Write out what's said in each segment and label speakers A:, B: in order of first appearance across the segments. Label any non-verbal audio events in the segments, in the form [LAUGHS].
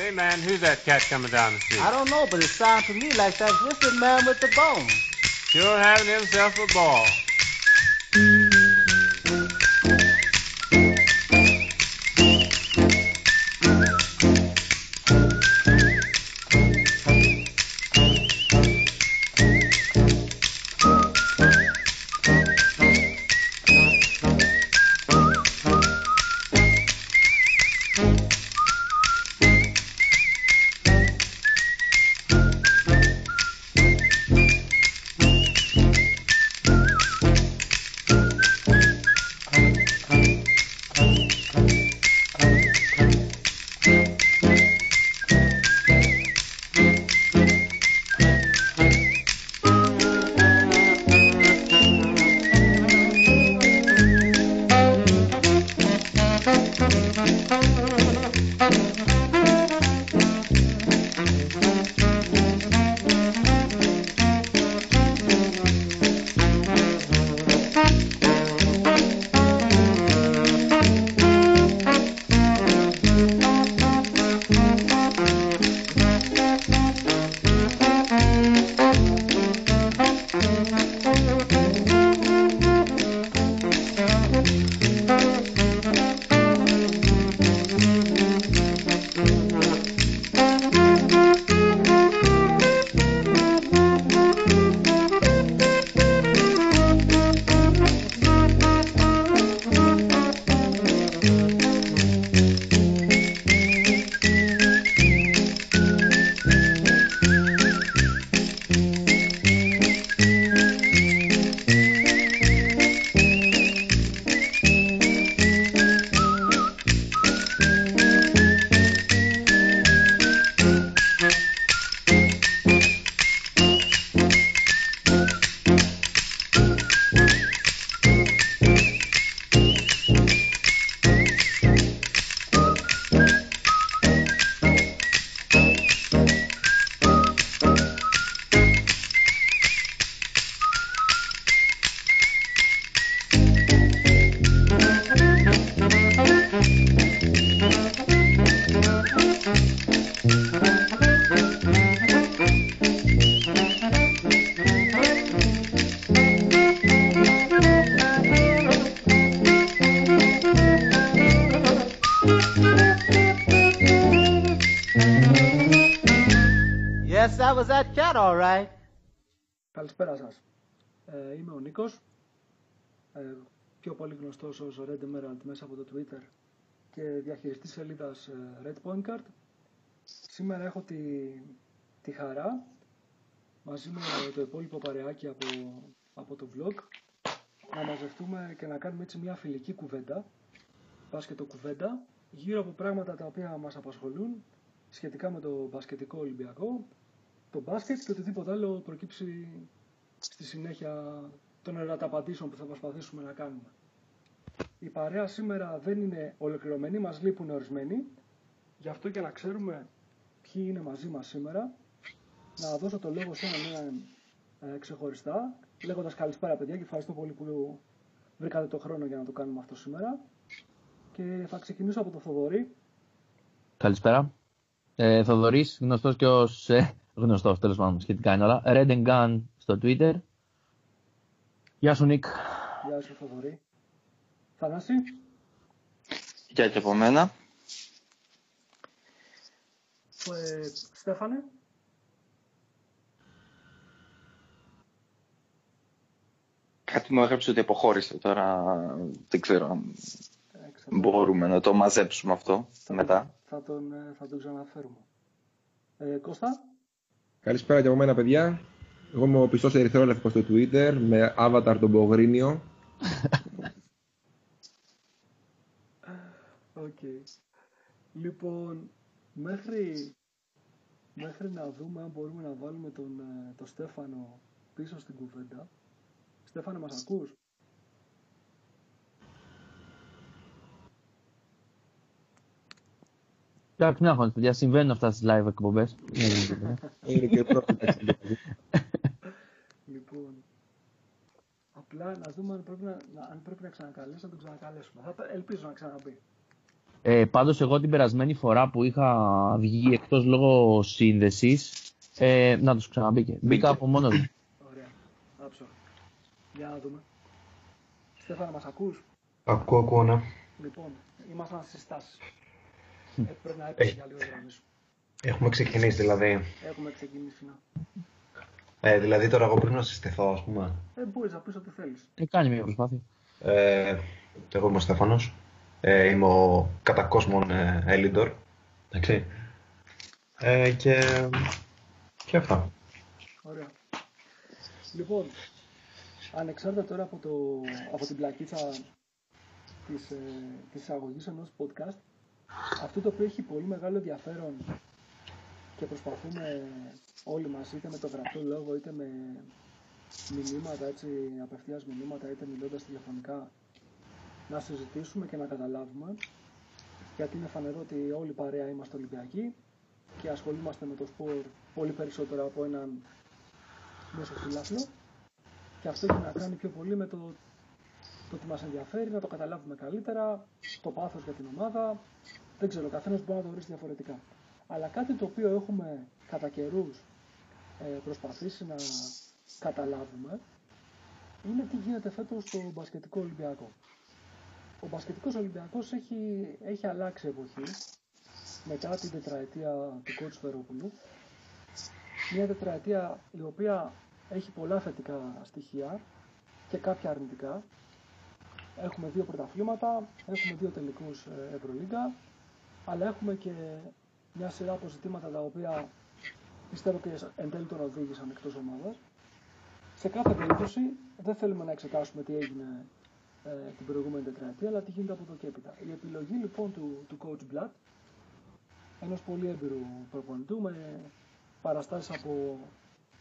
A: Say, man, who's that cat coming down the street?
B: I don't know, but it sounds to me like that Richard man with the bone.
A: Sure having himself a ball.
B: Was that cat, all right.
C: Καλησπέρα σας. Ε, είμαι ο Νίκος, ε, πιο πολύ γνωστός ως Red Emerald μέσα από το Twitter και διαχειριστής σελίδας ε, Red Point Card. Σήμερα έχω τη, τη χαρά, μαζί με το υπόλοιπο παρεάκι από, από το vlog, να μαζευτούμε και να κάνουμε έτσι μια φιλική κουβέντα, μπάσκετο κουβέντα, γύρω από πράγματα τα οποία μας απασχολούν σχετικά με το μπασκετικό Ολυμπιακό, το μπάσκετ και οτιδήποτε άλλο προκύψει στη συνέχεια των ερωταπαντήσεων που θα προσπαθήσουμε να κάνουμε. Η παρέα σήμερα δεν είναι ολοκληρωμένη, μας λείπουν ορισμένοι. Γι' αυτό και να ξέρουμε ποιοι είναι μαζί μας σήμερα, να δώσω το λόγο σε έναν έναν ε, ξεχωριστά, λέγοντας καλησπέρα παιδιά και ευχαριστώ πολύ που βρήκατε το χρόνο για να το κάνουμε αυτό σήμερα. Και θα ξεκινήσω από το Θοδωρή.
D: Καλησπέρα. Ε, Θοδωρής, γνωστός και ως... Ε, γνωστός, τέλος πάντων, σχετικά είναι όλα. Red and Gun στο Twitter. Γεια σου, Νίκ.
C: Γεια σου Θοδωρή. Θανάση.
E: Γεια και από μένα.
C: Ε, Στέφανε.
E: Κάτι μου έγραψε ότι αποχώρησε τώρα. Δεν ξέρω αν
C: Ε, ξέρω.
E: μπορούμε να το μαζέψουμε αυτό μετά.
C: Θα τον, ε, θα τον ξαναφέρουμε. Ε, Κώστα.
F: Καλησπέρα και από μένα, παιδιά. Εγώ είμαι ο πιστός ερυθρόλευκος στο Twitter με avatar τον Πογρίνιο. [LAUGHS]
C: Οκ. Λοιπόν, μέχρι, μέχρι να δούμε αν μπορούμε να βάλουμε τον, ε, τον Στέφανο πίσω στην κουβέντα. Στέφανε, μας ακούς;
D: Εντάξει, μην αγχώνεσαι, παιδιά. Συμβαίνουν αυτά στις live εκπομπές.
F: Είναι και πρώτη [LAUGHS]
C: Λοιπόν, απλά να δούμε αν πρέπει να, να- αν πρέπει να ξανακαλέσουμε, να τον ξανακαλέσουμε. Θα, τα- ελπίζω να ξαναμπεί.
D: Ε, πάντως εγώ την περασμένη φορά που είχα βγει εκτός λόγω σύνδεσης, ε, να τους ξαναμπήκε. Μπήκα από μόνος του.
C: Ωραία. Άψο. Για να δούμε. Στέφανα, μας ακούς;
G: Ακούω, ακούω, ναι.
C: Λοιπόν, ήμασταν στις στάσεις. Ε, πρέπει να έπαιξε
G: Ε.
C: για λίγο γραμμή σου.
G: Έχουμε ξεκινήσει, δηλαδή.
C: Έχουμε ξεκινήσει να.
G: Ε, δηλαδή τώρα εγώ πρέπει να συστηθώ, ας πούμε.
C: Ε, μπορείς να πεις ό,τι θέλεις.
D: Ε, κάνει μια προσπάθεια.
G: Ε, εγώ είμαι ο Στέφανος. Ε, είμαι ο κατά κόσμον ε, Έλιντορ. Εντάξει. Ε, και, και αυτά.
C: Ωραία. Λοιπόν, ανεξάρτητα τώρα από, το, από την πλακίτσα της, ε, της εισαγωγής ενός podcast, αυτό το οποίο έχει πολύ μεγάλο ενδιαφέρον και προσπαθούμε όλοι μας, είτε με το γραπτό λόγο, είτε με μηνύματα, έτσι, απευθείας μηνύματα, είτε μιλώντας τηλεφωνικά, να συζητήσουμε και να καταλάβουμε, γιατί είναι φανερό ότι όλοι παρέα είμαστε Ολυμπιακοί και ασχολούμαστε με το σπορ πολύ περισσότερο από έναν μέσο φιλάθλο. Και αυτό έχει να κάνει πιο πολύ με το, το ότι μας ενδιαφέρει, να το καταλάβουμε καλύτερα, το πάθος για την ομάδα. Δεν ξέρω, ο καθένας μπορεί να το ορίσει διαφορετικά. Αλλά κάτι το οποίο έχουμε κατά καιρούς προσπαθήσει να καταλάβουμε είναι τι γίνεται φέτος στο μπασκετικό Ολυμπιακό. Ο μπασκετικός Ολυμπιακός έχει, έχει αλλάξει εποχή μετά την τετραετία του κότσου Φερόπουλου. Μια τετραετία η οποία έχει πολλά θετικά στοιχεία και κάποια αρνητικά. Έχουμε δύο πρωταθλήματα, έχουμε δύο τελικούς ε, Ευρωλίγκα, αλλά έχουμε και μια σειρά από ζητήματα τα οποία πιστεύω και εν τέλει τον οδήγησαν εκτός ομάδας. Σε κάθε περίπτωση δεν θέλουμε να εξετάσουμε τι έγινε ε, την προηγούμενη τετραετία, αλλά τι γίνεται από εδώ και έπειτα. Η επιλογή λοιπόν του, του coach Blatt, ενός πολύ έμπειρου προπονητού με παραστάσεις από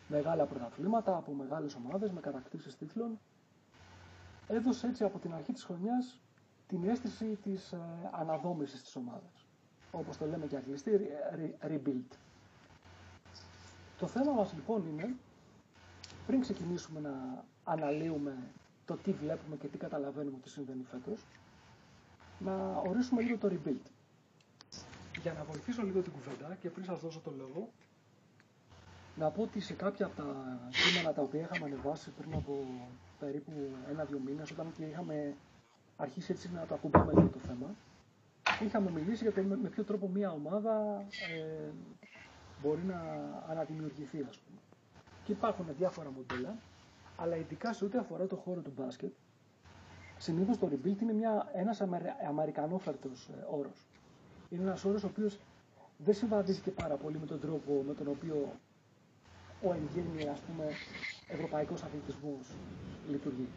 C: μεγάλα πρωταθλήματα, από μεγάλες ομάδες, με κατακτήσεις τίτλων, έδωσε έτσι από την αρχή της χρονιάς την αίσθηση της ε, αναδόμησης της ομάδας. Όπως το λέμε και αγγλιστή, re- rebuild. Το θέμα μας λοιπόν είναι, πριν ξεκινήσουμε να αναλύουμε το τι βλέπουμε και τι καταλαβαίνουμε ότι συμβαίνει φέτος, να ορίσουμε λίγο το rebuild. Για να βοηθήσω λίγο την κουβέντα και πριν σας δώσω το λόγο, να πω ότι σε κάποια από τα κείμενα τα οποία είχαμε ανεβάσει πριν από περίπου ένα-δύο μήνες, όταν και είχαμε αρχίσει έτσι να το ακουμπάμε λίγο το θέμα, είχαμε μιλήσει για το με, με ποιο τρόπο μια ομάδα ε, μπορεί να αναδημιουργηθεί, ας πούμε. Και υπάρχουν διάφορα μοντέλα, αλλά ειδικά σε ό,τι αφορά το χώρο του μπάσκετ, συνήθως το rebuild είναι μια, ένας αμερι, αμερικανόφερτος ε, όρος. Είναι ένας όρος ο οποίος δεν συμβαδίζει και πάρα πολύ με τον τρόπο με τον οποίο ο εν γέννη, ας πούμε, ευρωπαϊκός αθλητισμός λειτουργεί.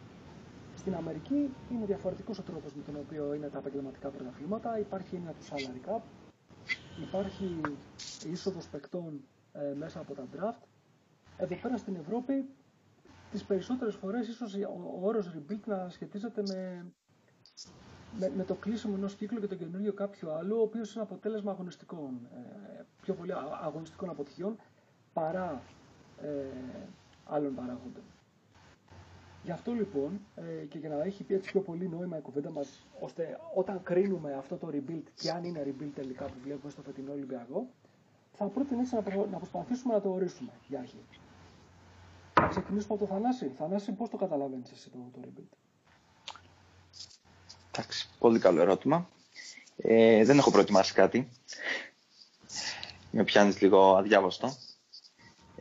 C: Στην Αμερική είναι διαφορετικός ο τρόπος με τον οποίο είναι τα επαγγελματικά πρωταθλήματα. Υπάρχει ένα του salary cap, υπάρχει είσοδος παικτών ε, μέσα από τα draft. Εδώ πέρα στην Ευρώπη, τις περισσότερες φορές ίσως ο, ο όρος rebuild να σχετίζεται με, με, με το κλείσιμο ενός κύκλου και το καινούριο κάποιου άλλου, ο οποίος είναι αποτέλεσμα αγωνιστικών, ε, πιο πολύ α- αγωνιστικών αποτυχιών, παρά ε, άλλων παραγόντων. Γι' αυτό λοιπόν ε, και για να έχει πει έτσι πιο πολύ νόημα η κουβέντα μας, ώστε όταν κρίνουμε αυτό το rebuild και αν είναι rebuild τελικά που βλέπουμε στο φετινό Ολυμπιακό, θα πρότεινα έτσι να, προ- να προσπαθήσουμε να το ορίσουμε για αρχή. Να ξεκινήσουμε από το Θανάση. Θανάση, πώς το καταλαβαίνεις εσύ το, το rebuild;
E: Εντάξει, πολύ καλό ερώτημα. Ε, δεν έχω προετοιμάσει κάτι. Με πιάνεις λίγο αδιάβαστο.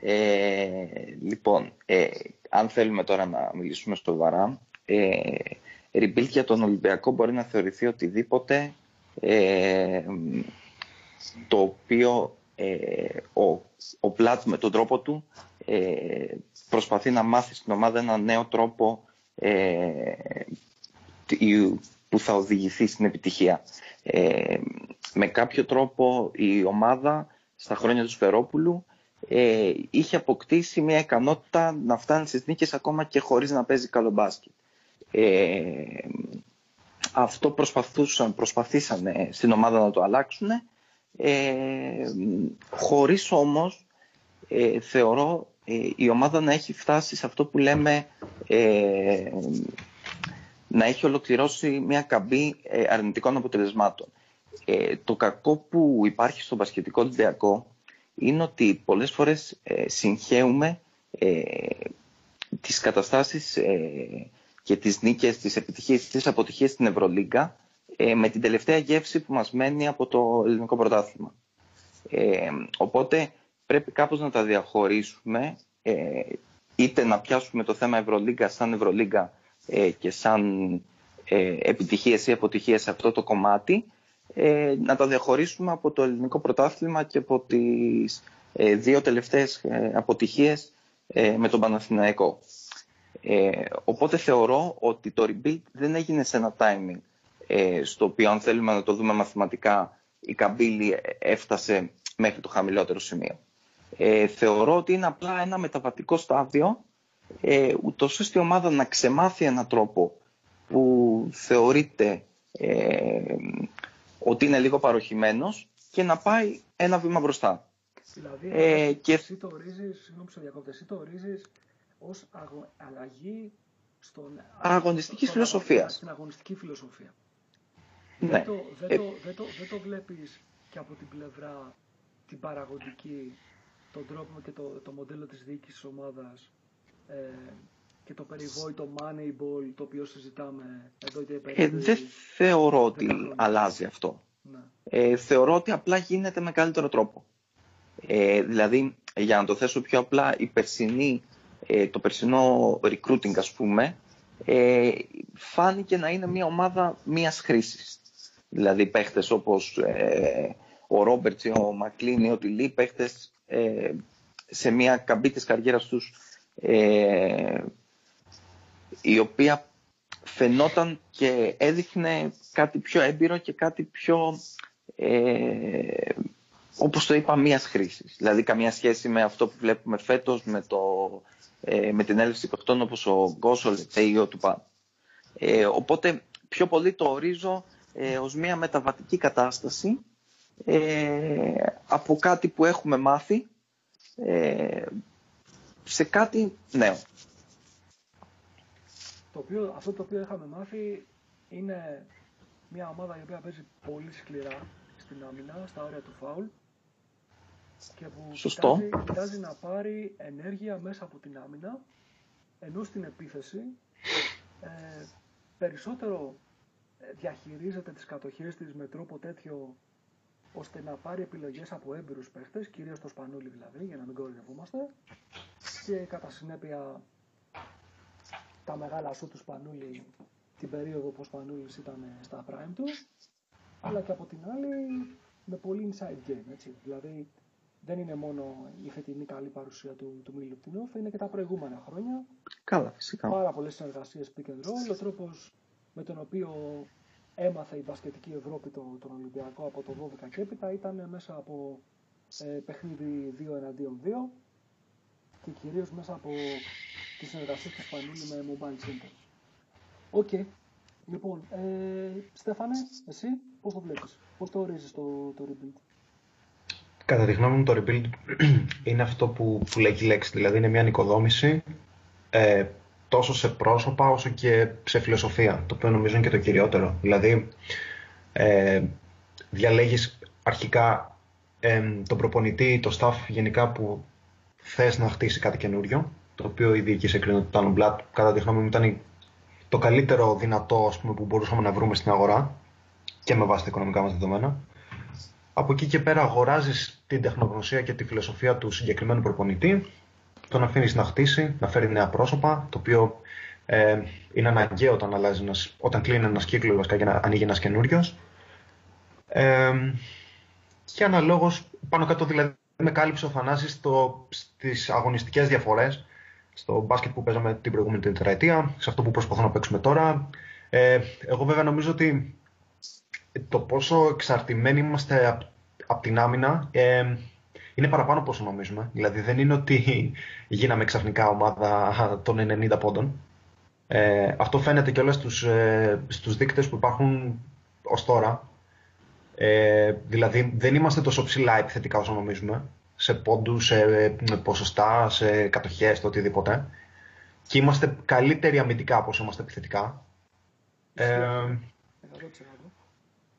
E: Ε, λοιπόν, ε, αν θέλουμε τώρα να μιλήσουμε σοβαρά, ε, rebuild για τον Ολυμπιακό μπορεί να θεωρηθεί οτιδήποτε ε, το οποίο ε, ο, ο Πλάτς με τον τρόπο του ε, προσπαθεί να μάθει στην ομάδα ένα νέο τρόπο ε, τι- που θα οδηγηθεί στην επιτυχία. Ε, με κάποιο τρόπο η ομάδα στα χρόνια του Σφερόπουλου ε, είχε αποκτήσει μια ικανότητα να φτάνει στις νίκες ακόμα και χωρίς να παίζει καλό μπάσκετ. Ε, αυτό προσπαθούσαν, προσπαθήσαν ε, στην ομάδα να το αλλάξουν ε, χωρίς όμως ε, θεωρώ ε, η ομάδα να έχει φτάσει σε αυτό που λέμε ε, να έχει ολοκληρώσει μια καμπή ε, αρνητικών αποτελεσμάτων. Ε, το κακό που υπάρχει στο μπασκετικό Ολυμπιακό είναι ότι πολλές φορές ε, συγχαίουμε ε, τις καταστάσεις ε, και τις νίκες, τις επιτυχίες, τις αποτυχίες στην Ευρωλίγκα ε, με την τελευταία γεύση που μας μένει από το ελληνικό πρωτάθλημα. Ε, οπότε πρέπει κάπως να τα διαχωρίσουμε ε, είτε να πιάσουμε το θέμα Ευρωλίγκα σαν Ευρωλίγκα ε, και σαν ε, επιτυχίες ή αποτυχίες σε αυτό το κομμάτι ε, να τα διαχωρίσουμε από το ελληνικό πρωτάθλημα και από τις ε, δύο τελευταίες ε, αποτυχίες ε, με τον Παναθηναϊκό. Ε, οπότε θεωρώ ότι το rebuild δεν έγινε σε ένα timing ε, στο οποίο αν θέλουμε να το δούμε μαθηματικά η καμπύλη έφτασε μέχρι το χαμηλότερο σημείο. Ε, θεωρώ ότι είναι απλά ένα μεταβατικό στάδιο ε, ούτως ώστε η ομάδα να ξεμάθει έναν τρόπο που θεωρείται ε, ότι είναι λίγο παροχημένος και να πάει ένα βήμα μπροστά.
C: Δηλαδή,
E: Ε, και-
C: εσύ το ορίζεις, συγγνώμη που σε διακόπτω, εσύ το ορίζεις ως αγω- αλλαγή στον,
E: Αγωνιστικής
C: στον αγω-
E: φιλοσοφίας.
C: Στην αγωνιστική φιλοσοφία.
E: Ναι.
C: Δεν, το, δεν,
E: Ε,
C: το, δεν, το, δεν το βλέπεις και από την πλευρά την παραγωγική, τον τρόπο και το, το μοντέλο της διοίκησης της ομάδας ε, και το περιβόητο Moneyball το οποίο συζητάμε εδώ και
E: ε,
C: περίπου.
E: δεν θεωρώ ότι
C: δέκα χρόνια.
E: αλλάζει αυτό.
C: Ναι.
E: Ε, θεωρώ ότι απλά γίνεται με καλύτερο τρόπο. Ε, δηλαδή, για να το θέσω πιο απλά, η περσινή, ε, το περσινό recruiting, ας πούμε, ε, φάνηκε να είναι μια ομάδα μίας χρήσης. Δηλαδή, παίχτες όπως ε, ο Ρόμπερτς ή ο Μακλίν ή ο Τιλί, παίχτες ε, σε μια καμπή της καριέρας τους, ε, η οποία φαινόταν και έδειχνε κάτι πιο έμπειρο και κάτι πιο, ε, όπως το είπα, μίας χρήσης. Δηλαδή καμία σχέση με αυτό που βλέπουμε φέτος, με, το, ε, με την έλευση παιχτών όπως ο Γκος, ο Λετέ ή ο Τουπά. Ε, οπότε πιο πολύ το ορίζω ε, ως μια μεταβατική κατάσταση ε, από κάτι που έχουμε μάθει ε, σε κάτι νέο.
C: Το οποίο, αυτό το οποίο είχαμε μάθει είναι μια ομάδα η οποία παίζει πολύ σκληρά στην άμυνα, στα όρια του φάουλ και που
E: Σωστό.
C: Κοιτάζει, κοιτάζει να πάρει ενέργεια μέσα από την άμυνα ενώ στην επίθεση ε, περισσότερο ε, διαχειρίζεται τις κατοχές της με τρόπο τέτοιο ώστε να πάρει επιλογές από έμπειρους παίχτες, κυρίως το Σπανούλι δηλαδή, για να μην κορυδευόμαστε και κατά συνέπεια τα μεγάλα σου τους Σπανούλη την περίοδο που ο Σπανούλης ήταν στα prime τους αλλά και από την άλλη με πολύ inside game έτσι. δηλαδή δεν είναι μόνο η φετινή καλή παρουσία του, του Μιλουτινόφ είναι και τα προηγούμενα χρόνια
E: Καλά, φυσικά.
C: πάρα πολλές συνεργασίες pick and roll ο τρόπος με τον οποίο έμαθε η μπασκετική Ευρώπη το, τον Ολυμπιακό από το 12 και έπειτα ήταν μέσα από ε, παιχνίδι 2 εναντίον 2 και κυρίως μέσα από τις συνεργασίες του Σπανούλη με Mobile Center. Οκ. Λοιπόν, ε, Στέφανε, εσύ πώς το βλέπεις, πώς το ορίζεις το, το rebuild;
G: Κατά τη γνώμη μου το rebuild [CLEARS THROAT] είναι αυτό που, που λέει και η λέξη, δηλαδή είναι μια ανοικοδόμηση ε, τόσο σε πρόσωπα όσο και σε φιλοσοφία, το οποίο νομίζω είναι και το κυριότερο. Δηλαδή ε, διαλέγεις αρχικά ε, τον προπονητή, το staff γενικά που θες να χτίσει κάτι καινούριο, το οποίο η διοίκηση έκρινε ότι το Blood, κατά τη γνώμη μου ήταν το καλύτερο δυνατό ας πούμε, που μπορούσαμε να βρούμε στην αγορά και με βάση τα οικονομικά μας δεδομένα. Από εκεί και πέρα αγοράζεις την τεχνογνωσία και τη φιλοσοφία του συγκεκριμένου προπονητή, τον αφήνεις να χτίσει, να φέρει νέα πρόσωπα, το οποίο ε, είναι αναγκαίο όταν, αλλάζει ένας, όταν κλείνει ένας κύκλος βασικά και να ανοίγει ένας καινούριος. Ε, και αναλόγως πάνω κάτω δηλαδή με κάλυψε ο Θανάσης στο, στις αγωνιστικές διαφορές στο μπάσκετ που παίζαμε την προηγούμενη τετραετία, σε αυτό που προσπαθώ να παίξουμε τώρα. Ε, εγώ βέβαια νομίζω ότι το πόσο εξαρτημένοι είμαστε από απ την άμυνα ε, είναι παραπάνω από όσο νομίζουμε. Δηλαδή δεν είναι ότι γίναμε ξαφνικά ομάδα των 90 πόντων. Ε, αυτό φαίνεται και όλα στους, ε, στους δείκτες που υπάρχουν ως τώρα. Ε, δηλαδή δεν είμαστε τόσο ψηλά επιθετικά όσο νομίζουμε. Σε πόντους, σε ποσοστά, σε κατοχές, το οτιδήποτε. Και είμαστε καλύτεροι αμυντικά από όσο είμαστε επιθετικά. Ε,
C: 100%.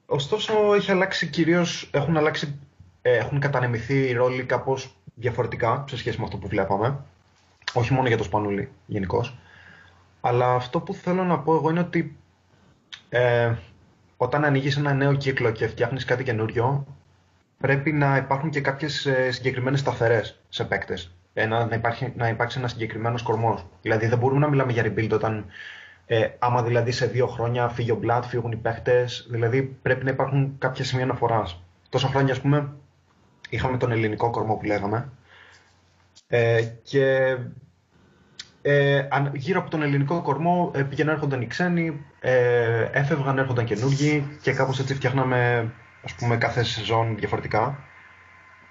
G: Ωστόσο, έχει αλλάξει κυρίως, έχουν, αλλάξει, ε, έχουν κατανεμηθεί οι ρόλοι κάπως διαφορετικά σε σχέση με αυτό που βλέπαμε. Όχι μόνο για το Σπανούλι γενικώς. Αλλά αυτό που θέλω να πω εγώ είναι ότι ε, όταν ανοίγεις ένα νέο κύκλο και φτιάχνεις κάτι καινούριο, πρέπει να υπάρχουν και κάποιες ε, συγκεκριμένες σταθερές σε παίκτες. Ένα, να, υπάρχει, να υπάρξει ένας συγκεκριμένος κορμός. Δηλαδή, δεν μπορούμε να μιλάμε για rebuild όταν ε, άμα δηλαδή σε δύο χρόνια φύγει ο Blood, φύγουν οι παίχτε. Δηλαδή, πρέπει να υπάρχουν κάποια σημεία αναφοράς. Τόσα χρόνια, ας πούμε, είχαμε τον ελληνικό κορμό που λέγαμε. Ε, και ε, γύρω από τον ελληνικό κορμό ε, πήγαιναν έρχονταν οι ξένοι, ε, έφευγαν, έρχονταν καινούργοι και κάπως έτσι φτιάχναμε ας πούμε κάθε σεζόν διαφορετικά.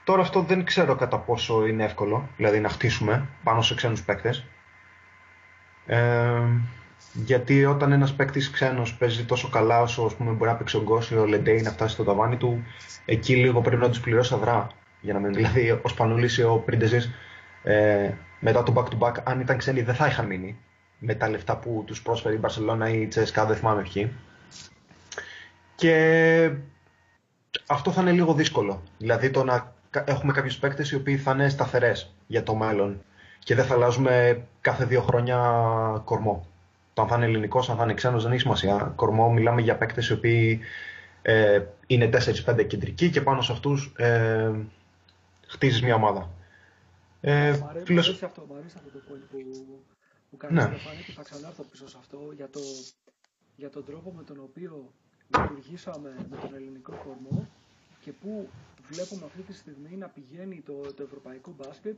G: Τώρα αυτό δεν ξέρω κατά πόσο είναι εύκολο, δηλαδή να χτίσουμε πάνω σε ξένους παίκτες. Ε, γιατί όταν ένας παίκτης ξένος παίζει τόσο καλά όσο ας πούμε, μπορεί να πεξογκώσει ο Λεντέι να φτάσει στο ταβάνι του, εκεί λίγο πρέπει να τους πληρώσει αδρά. Για να μην, δηλαδή, ο Σπανούλης ή ο Πρίντεζης ε, μετά το back-to-back, αν ήταν ξένοι, δεν θα είχαν μείνει με τα λεφτά που τους πρόσφερε η Μπαρσελόνα ή η Τσέσκα, δεν θυμάμαι ποιοι. Και αυτό θα είναι λίγο δύσκολο. Δηλαδή το να έχουμε κάποιους παίκτες οι οποίοι θα είναι σταθερές για το μέλλον και δεν θα αλλάζουμε κάθε δύο χρόνια κορμό. Το αν θα είναι ελληνικός, αν θα είναι ξένος, δεν έχει σημασία. Κορμό, μιλάμε για παίκτες οι οποίοι ε, είναι 4-5 κεντρικοί και πάνω σε αυτούς ε, χτίζεις μια ομάδα.
C: Ε, μ' αρέσει, αυτό, μ αρέσει αυτό το point που, που κάνεις ναι. και θα ξανάρθω πίσω σε αυτό για, το, για τον τρόπο με τον οποίο λειτουργήσαμε με τον ελληνικό κορμό και που βλέπουμε αυτή τη στιγμή να πηγαίνει το, το ευρωπαϊκό μπάσκετ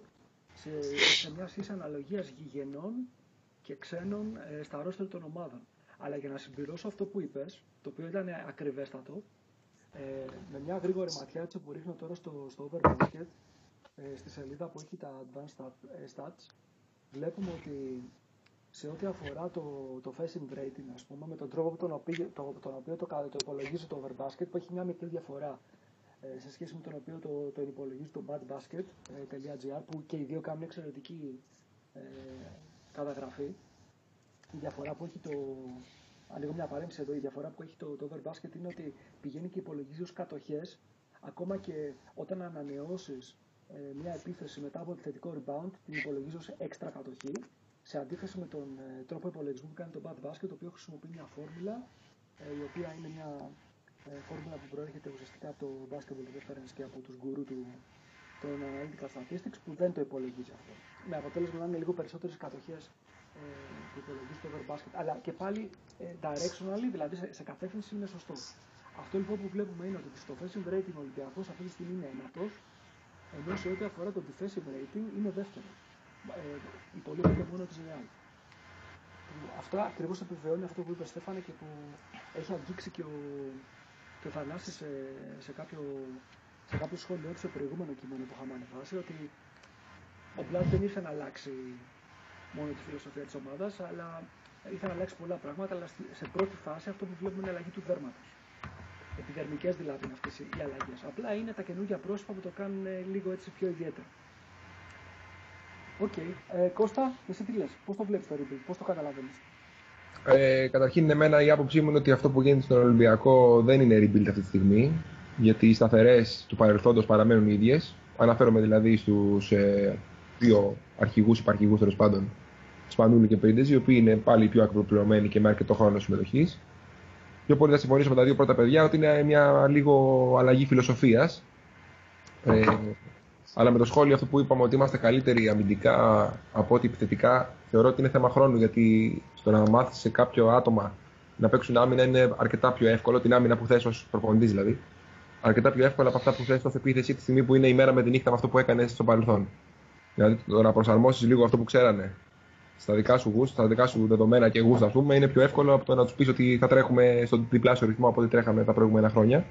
C: σε, σε μια σχέση αναλογίας γηγενών και ξένων ε, στα ρόστερ των ομάδων. Αλλά για να συμπληρώσω αυτό που είπες, το οποίο ήταν ακριβέστατο, ε, με μια γρήγορη ματιά έτσι που ρίχνω τώρα στο, στο Overbasket, ε, στη σελίδα που έχει τα Advanced ε, Stats, βλέπουμε ότι σε ό,τι αφορά το, το facing rating, ας πούμε, με τον τρόπο τον οποίο το, τον οποίο το, το υπολογίζει το Overbasket, που έχει μια μικρή διαφορά ε, σε σχέση με τον οποίο το, το υπολογίζει το badbasket.gr, που και οι δύο κάνουν εξαιρετική ε, καταγραφή. Η διαφορά που έχει το. Ανοίγω μια παρέμβαση εδώ. Η διαφορά που έχει το, το Overbasket είναι ότι πηγαίνει και υπολογίζει ως κατοχές, ακόμα και όταν ανανεώσεις ε, μια επίθεση μετά από επιθετικό rebound, την υπολογίζει ως έξτρα κατοχή, σε αντίθεση με τον ε, τρόπο υπολογισμού που κάνει το Bad Basket, το οποίο χρησιμοποιεί μια φόρμουλα, ε, η οποία είναι μια ε, φόρμουλα που προέρχεται ουσιαστικά από το Basketball Reference και από τους γκουρού του, των Analytical Statistics, που δεν το υπολογίζει αυτό. Με αποτέλεσμα να είναι λίγο περισσότερες κατοχές ε, που υπολογίζει το Overbasket. Αλλά και πάλι ε, directionally, δηλαδή σε, σε κατεύθυνση είναι σωστό. Αυτό λοιπόν που βλέπουμε είναι ότι στο offensive rating ο Ολυμπιακός αυτή τη στιγμή είναι ένατος, ενώ σε ό,τι αφορά το defensive rating είναι δεύτερο. Ε, υπολείπεται μόνο της Real. Αυτό ακριβώς επιβεβαιώνει αυτό που είπε Στέφανε και που έχει αγγίξει και ο, και ο Θανάσης σε, σε, κάποιο, σε κάποιο σχόλιο του σε προηγούμενο κείμενο που είχαμε ανεβάσει ότι ο Μπλάτ δεν ήρθε να αλλάξει μόνο τη φιλοσοφία της ομάδας, αλλά ήρθε να αλλάξει πολλά πράγματα. Αλλά σε πρώτη φάση αυτό που βλέπουμε είναι αλλαγή του δέρματος. Επιδερμικές δηλαδή είναι αυτές οι αλλαγές. Απλά είναι τα καινούργια πρόσωπα που το κάνουν λίγο έτσι πιο ιδιαίτερο. Ok. Okay. Ε, Κώστα, εσύ τι λες, πώς το βλέπεις το rebuild, πώς το καταλαβαίνεις;
F: Ε, καταρχήν, εμένα η άποψή μου είναι ότι αυτό που γίνεται στον Ολυμπιακό δεν είναι rebuild αυτή τη στιγμή. Γιατί οι σταθερές του παρελθόντος παραμένουν οι ίδιες. Αναφέρομαι δηλαδή στους ε, δύο αρχηγούς, υπαρχηγούς τέλος πάντων, Σπανούλη και Πρίντεζ, οι οποίοι είναι πάλι πιο ακροπληρωμένοι και με αρκετό χρόνο συμμετοχής. Πιο πολύ θα συμφωνήσω με τα δύο πρώτα παιδιά ότι είναι μια λίγο αλλαγή φιλοσοφίας. Ε, αλλά με το σχόλιο αυτό που είπαμε ότι είμαστε καλύτεροι αμυντικά από ό,τι επιθετικά, θεωρώ ότι είναι θέμα χρόνου γιατί στο να μάθεις σε κάποιο άτομα να παίξουν άμυνα είναι αρκετά πιο εύκολο, την άμυνα που θες ως προπονητής δηλαδή. Αρκετά πιο εύκολο από αυτά που θες ως επίθεση τη στιγμή που είναι η μέρα με τη νύχτα με αυτό που έκανες στο παρελθόν. Δηλαδή το να προσαρμόσεις λίγο αυτό που ξέρανε στα δικά σου γούστα, στα δικά σου δεδομένα και γούστα, ας πούμε, είναι πιο εύκολο από το να τους πεις ότι θα τρέχουμε στον διπλάσιο ρυθμό από ό,τι τρέχαμε τα προηγούμενα χρόνια.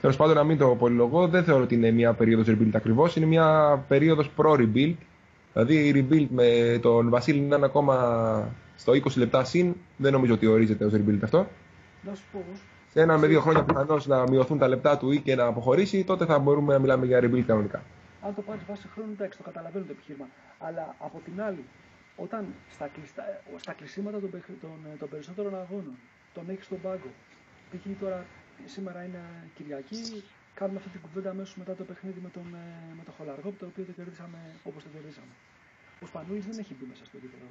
F: Τέλος πάντων, να μην το πολυλογώ, δεν θεωρώ ότι είναι μια περίοδος rebuild ακριβώς, είναι μια περίοδος προ-rebuild. Δηλαδή, η rebuild με τον Βασίλη να είναι ακόμα στο 20 λεπτά συν, δεν νομίζω ότι ορίζεται ως rebuild αυτό.
C: Να σου πω
F: Σε ένα με δύο χρόνια πιθανώς να μειωθούν τα λεπτά του ή και να αποχωρήσει, τότε θα μπορούμε να μιλάμε για rebuild κανονικά.
C: Αν το πάρει βάσει χρόνου, εντάξει, το καταλαβαίνω το επιχείρημα. Αλλά από την άλλη, όταν στα, κλειστά, στα κλεισίματα των, των, των περισσότερων αγώνων τον έχεις στον πάγκο, π.χ. τώρα σήμερα είναι Κυριακή, κάνουμε αυτή την κουβέντα αμέσως μετά το παιχνίδι με τον, ε, με τον Χολαργό, το οποίο το κερδίσαμε όπως το κερδίσαμε. Ο Σπανούλης δεν έχει μπει μέσα στο γήπεδο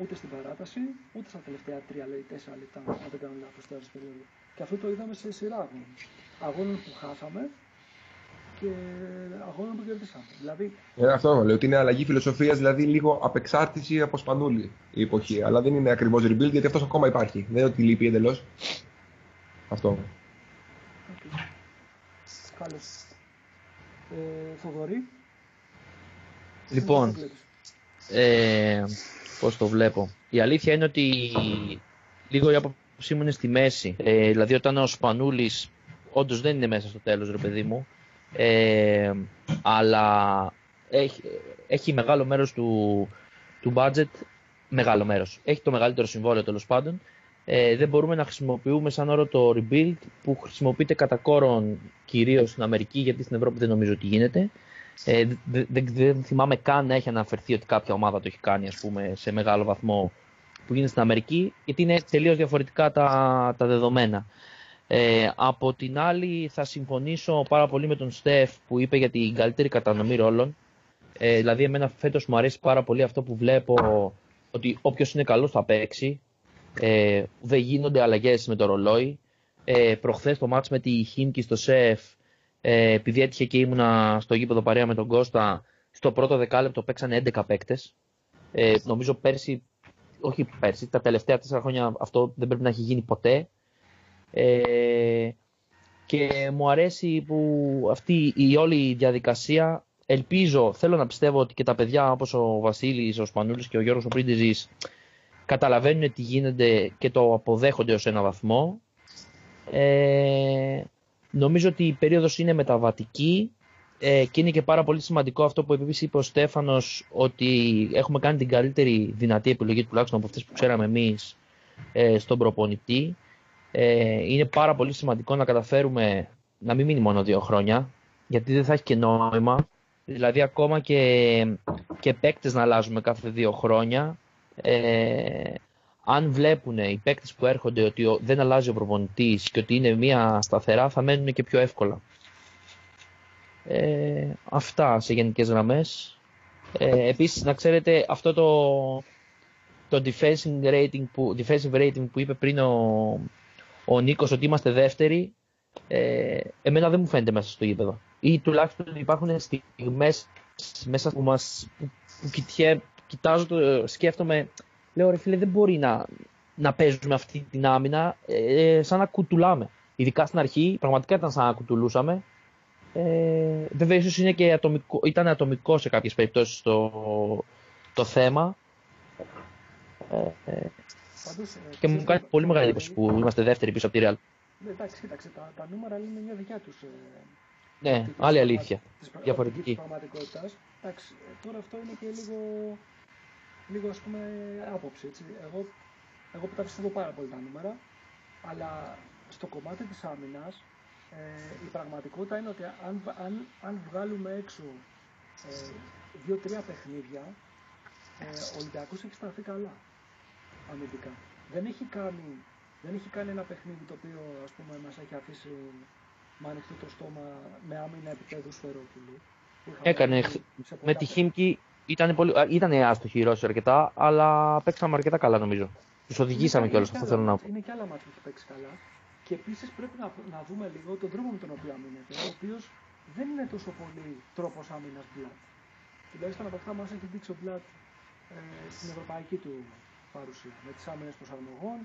C: ούτε στην παράταση, ούτε στα τελευταία 3 λέει, 4 λεπτά, αν δεν κάνω λάθος, τώρα περίοδο. Και αυτό το είδαμε σε σειρά αγώνων. Αγώνων που χάσαμε και αγώνων που κερδίσαμε. Δηλαδή,
F: Ε, αυτό λέω ότι είναι αλλαγή φιλοσοφίας, δηλαδή λίγο απεξάρτηση από Σπανούλη η εποχή. Αλλά δεν είναι ακριβώς rebuild γιατί αυτός ακόμα υπάρχει. Δεν είναι ότι λείπει εντελώς. Αυτό.
C: Okay. Καλώς. Ε, Θοδωρή.
D: Λοιπόν, ε, πώς το βλέπω. Η αλήθεια είναι ότι λίγο η άποψή μου είναι στη μέση. Ε, δηλαδή όταν ο Σπανούλης όντως δεν είναι μέσα στο τέλος ρε παιδί μου, ε, αλλά έχει, έχει μεγάλο μέρος του, του budget, μεγάλο μέρος. Έχει το μεγαλύτερο συμβόλαιο τέλος πάντων. Ε, δεν μπορούμε να χρησιμοποιούμε σαν όρο το rebuild που χρησιμοποιείται κατά κόρον κυρίως στην Αμερική γιατί στην Ευρώπη δεν νομίζω ότι γίνεται. Ε, δεν, δεν, δεν θυμάμαι καν να έχει αναφερθεί ότι κάποια ομάδα το έχει κάνει ας πούμε, σε μεγάλο βαθμό που γίνεται στην Αμερική, γιατί είναι τελείως διαφορετικά τα, τα δεδομένα. Ε, από την άλλη θα συμφωνήσω πάρα πολύ με τον Στεφ που είπε για την καλύτερη κατανομή ρόλων. Ε, δηλαδή εμένα φέτος μου αρέσει πάρα πολύ αυτό που βλέπω ότι όποιος είναι καλός θα παίξει. Ε, δεν γίνονται αλλαγές με το ρολόι. Ε, προχθές το μάτς με τη Χίμκι στο ΣΕΦ ε, επειδή έτυχε και ήμουνα στο γήπεδο παρέα με τον Κώστα, στο πρώτο δεκάλεπτο παίξανε 11 παίκτες. Ε, νομίζω πέρσι, όχι πέρσι, τα τελευταία τέσσερα χρόνια αυτό δεν πρέπει να έχει γίνει ποτέ. Ε, και μου αρέσει που αυτή η όλη διαδικασία ελπίζω, θέλω να πιστεύω ότι και τα παιδιά όπως ο Βασίλης, ο Σπανούλης και ο Γιώργος ο Πρίντιζης καταλαβαίνουν τι γίνεται και το αποδέχονται ως ένα βαθμό. Ε, Νομίζω ότι η περίοδος είναι μεταβατική ε, και είναι και πάρα πολύ σημαντικό αυτό που επίσης είπε ο Στέφανος ότι έχουμε κάνει την καλύτερη δυνατή επιλογή τουλάχιστον από αυτές που ξέραμε εμείς ε, στον προπονητή. Ε, είναι πάρα πολύ σημαντικό να καταφέρουμε να μην μείνει μόνο δύο χρόνια γιατί δεν θα έχει και νόημα. Δηλαδή ακόμα και, και παίκτες να αλλάζουμε κάθε δύο χρόνια ε, αν βλέπουν οι παίκτες που έρχονται ότι δεν αλλάζει ο προπονητής και ότι είναι μια σταθερά θα μένουν και πιο εύκολα. Ε, αυτά σε γενικές γραμμές. Ε, επίσης να ξέρετε αυτό το, το defensive, rating που, defensive rating που είπε πριν ο, ο Νίκος ότι είμαστε δεύτεροι ε, εμένα δεν μου φαίνεται μέσα στο γήπεδο. Ή τουλάχιστον υπάρχουν στιγμές μέσα που μας που, που κοιτάζω, το, σκέφτομαι λέω ρε φίλε δεν μπορεί να, να παίζουμε αυτή την άμυνα ε, σαν να κουτουλάμε. Ειδικά στην αρχή πραγματικά ήταν σαν να κουτουλούσαμε. Ε, βέβαια ίσως είναι και ατομικό, ήταν ατομικό σε κάποιες περιπτώσεις το, το θέμα. Ε, ε, Πάντως, ε, και μου κάνει πολύ μεγάλη εντύπωση που είμαστε δεύτεροι πίσω από τη Real.
C: Ναι, εντάξει, κοίταξε, τα, τα νούμερα λένε μια δικιά τους. Ε,
D: ναι, άλλη αλήθεια. Της, διαφορετική.
C: πραγματικότητας. Εντάξει, τώρα αυτό είναι και λίγο λίγο ας πούμε άποψη. Έτσι. Εγώ, εγώ που τα πιστεύω πάρα πολύ τα νούμερα, αλλά στο κομμάτι της άμυνας ε, η πραγματικότητα είναι ότι αν, αν, αν βγάλουμε έξω ε, δύο-τρία παιχνίδια, ε, ο Ολυμπιακός έχει σταθεί καλά αμυντικά. Δεν έχει κάνει, δεν έχει κάνει ένα παιχνίδι το οποίο ας πούμε μας έχει αφήσει με ανοιχτό το στόμα με άμυνα επίπεδου σφαιρόπουλου.
D: Έκανε με τη Χίμκι ήταν, πολύ, ήταν άστοχοι οι Ρώσοι αρκετά, αλλά παίξαμε αρκετά καλά νομίζω. Τους οδηγήσαμε κιόλας, αυτό θέλω να πω.
C: Είναι και άλλα μάτια που έχει παίξει καλά. Και επίσης πρέπει να, να δούμε λίγο τον τρόπο με τον οποίο αμήνεται, ο οποίος δεν είναι τόσο πολύ τρόπος άμυνας Μπλατ. Τουλάχιστον από αυτά μας έχει δείξει ο Μπλατ ε, στην ευρωπαϊκή του παρουσία. Με τις άμυνες προσαρμογών,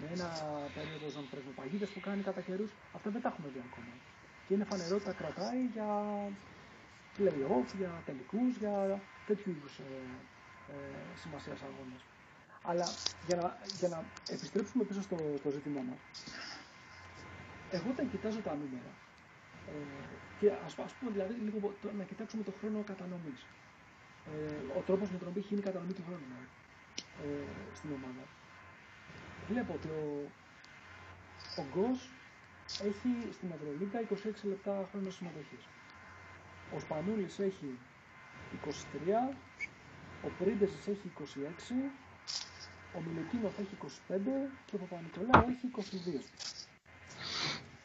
C: με ένα περίοδο ζωνοπρεσμοπαγίδε που κάνει κατά καιρούς. Αυτά δεν τα έχουμε δει ακόμα. Και είναι φανερό ότι τα κρατάει για play-off, για τελικούς, για τέτοιου είδους ε, ε, σημασίας αγώνες. Αλλά για να, για να επιστρέψουμε πίσω στο, στο ζήτημά μας, εγώ όταν κοιτάζω τα νούμερα, ε, και ας, ας πούμε δηλαδή λίγο το, να κοιτάξουμε το χρόνο κατανομής. Ε, ο τρόπος με τον οποίο έχει γίνει η κατανομή του χρόνου ε, στην ομάδα. Βλέπω ότι ο, ο Γκος έχει στην Ευρωλίγκα 26 λεπτά χρόνος συμμετοχής. Ο Σπανούλης έχει 23, ο Πρίντεσης έχει 26, ο Μιλικίνοφ έχει 25 και ο Παπα-Νικολάου έχει 22.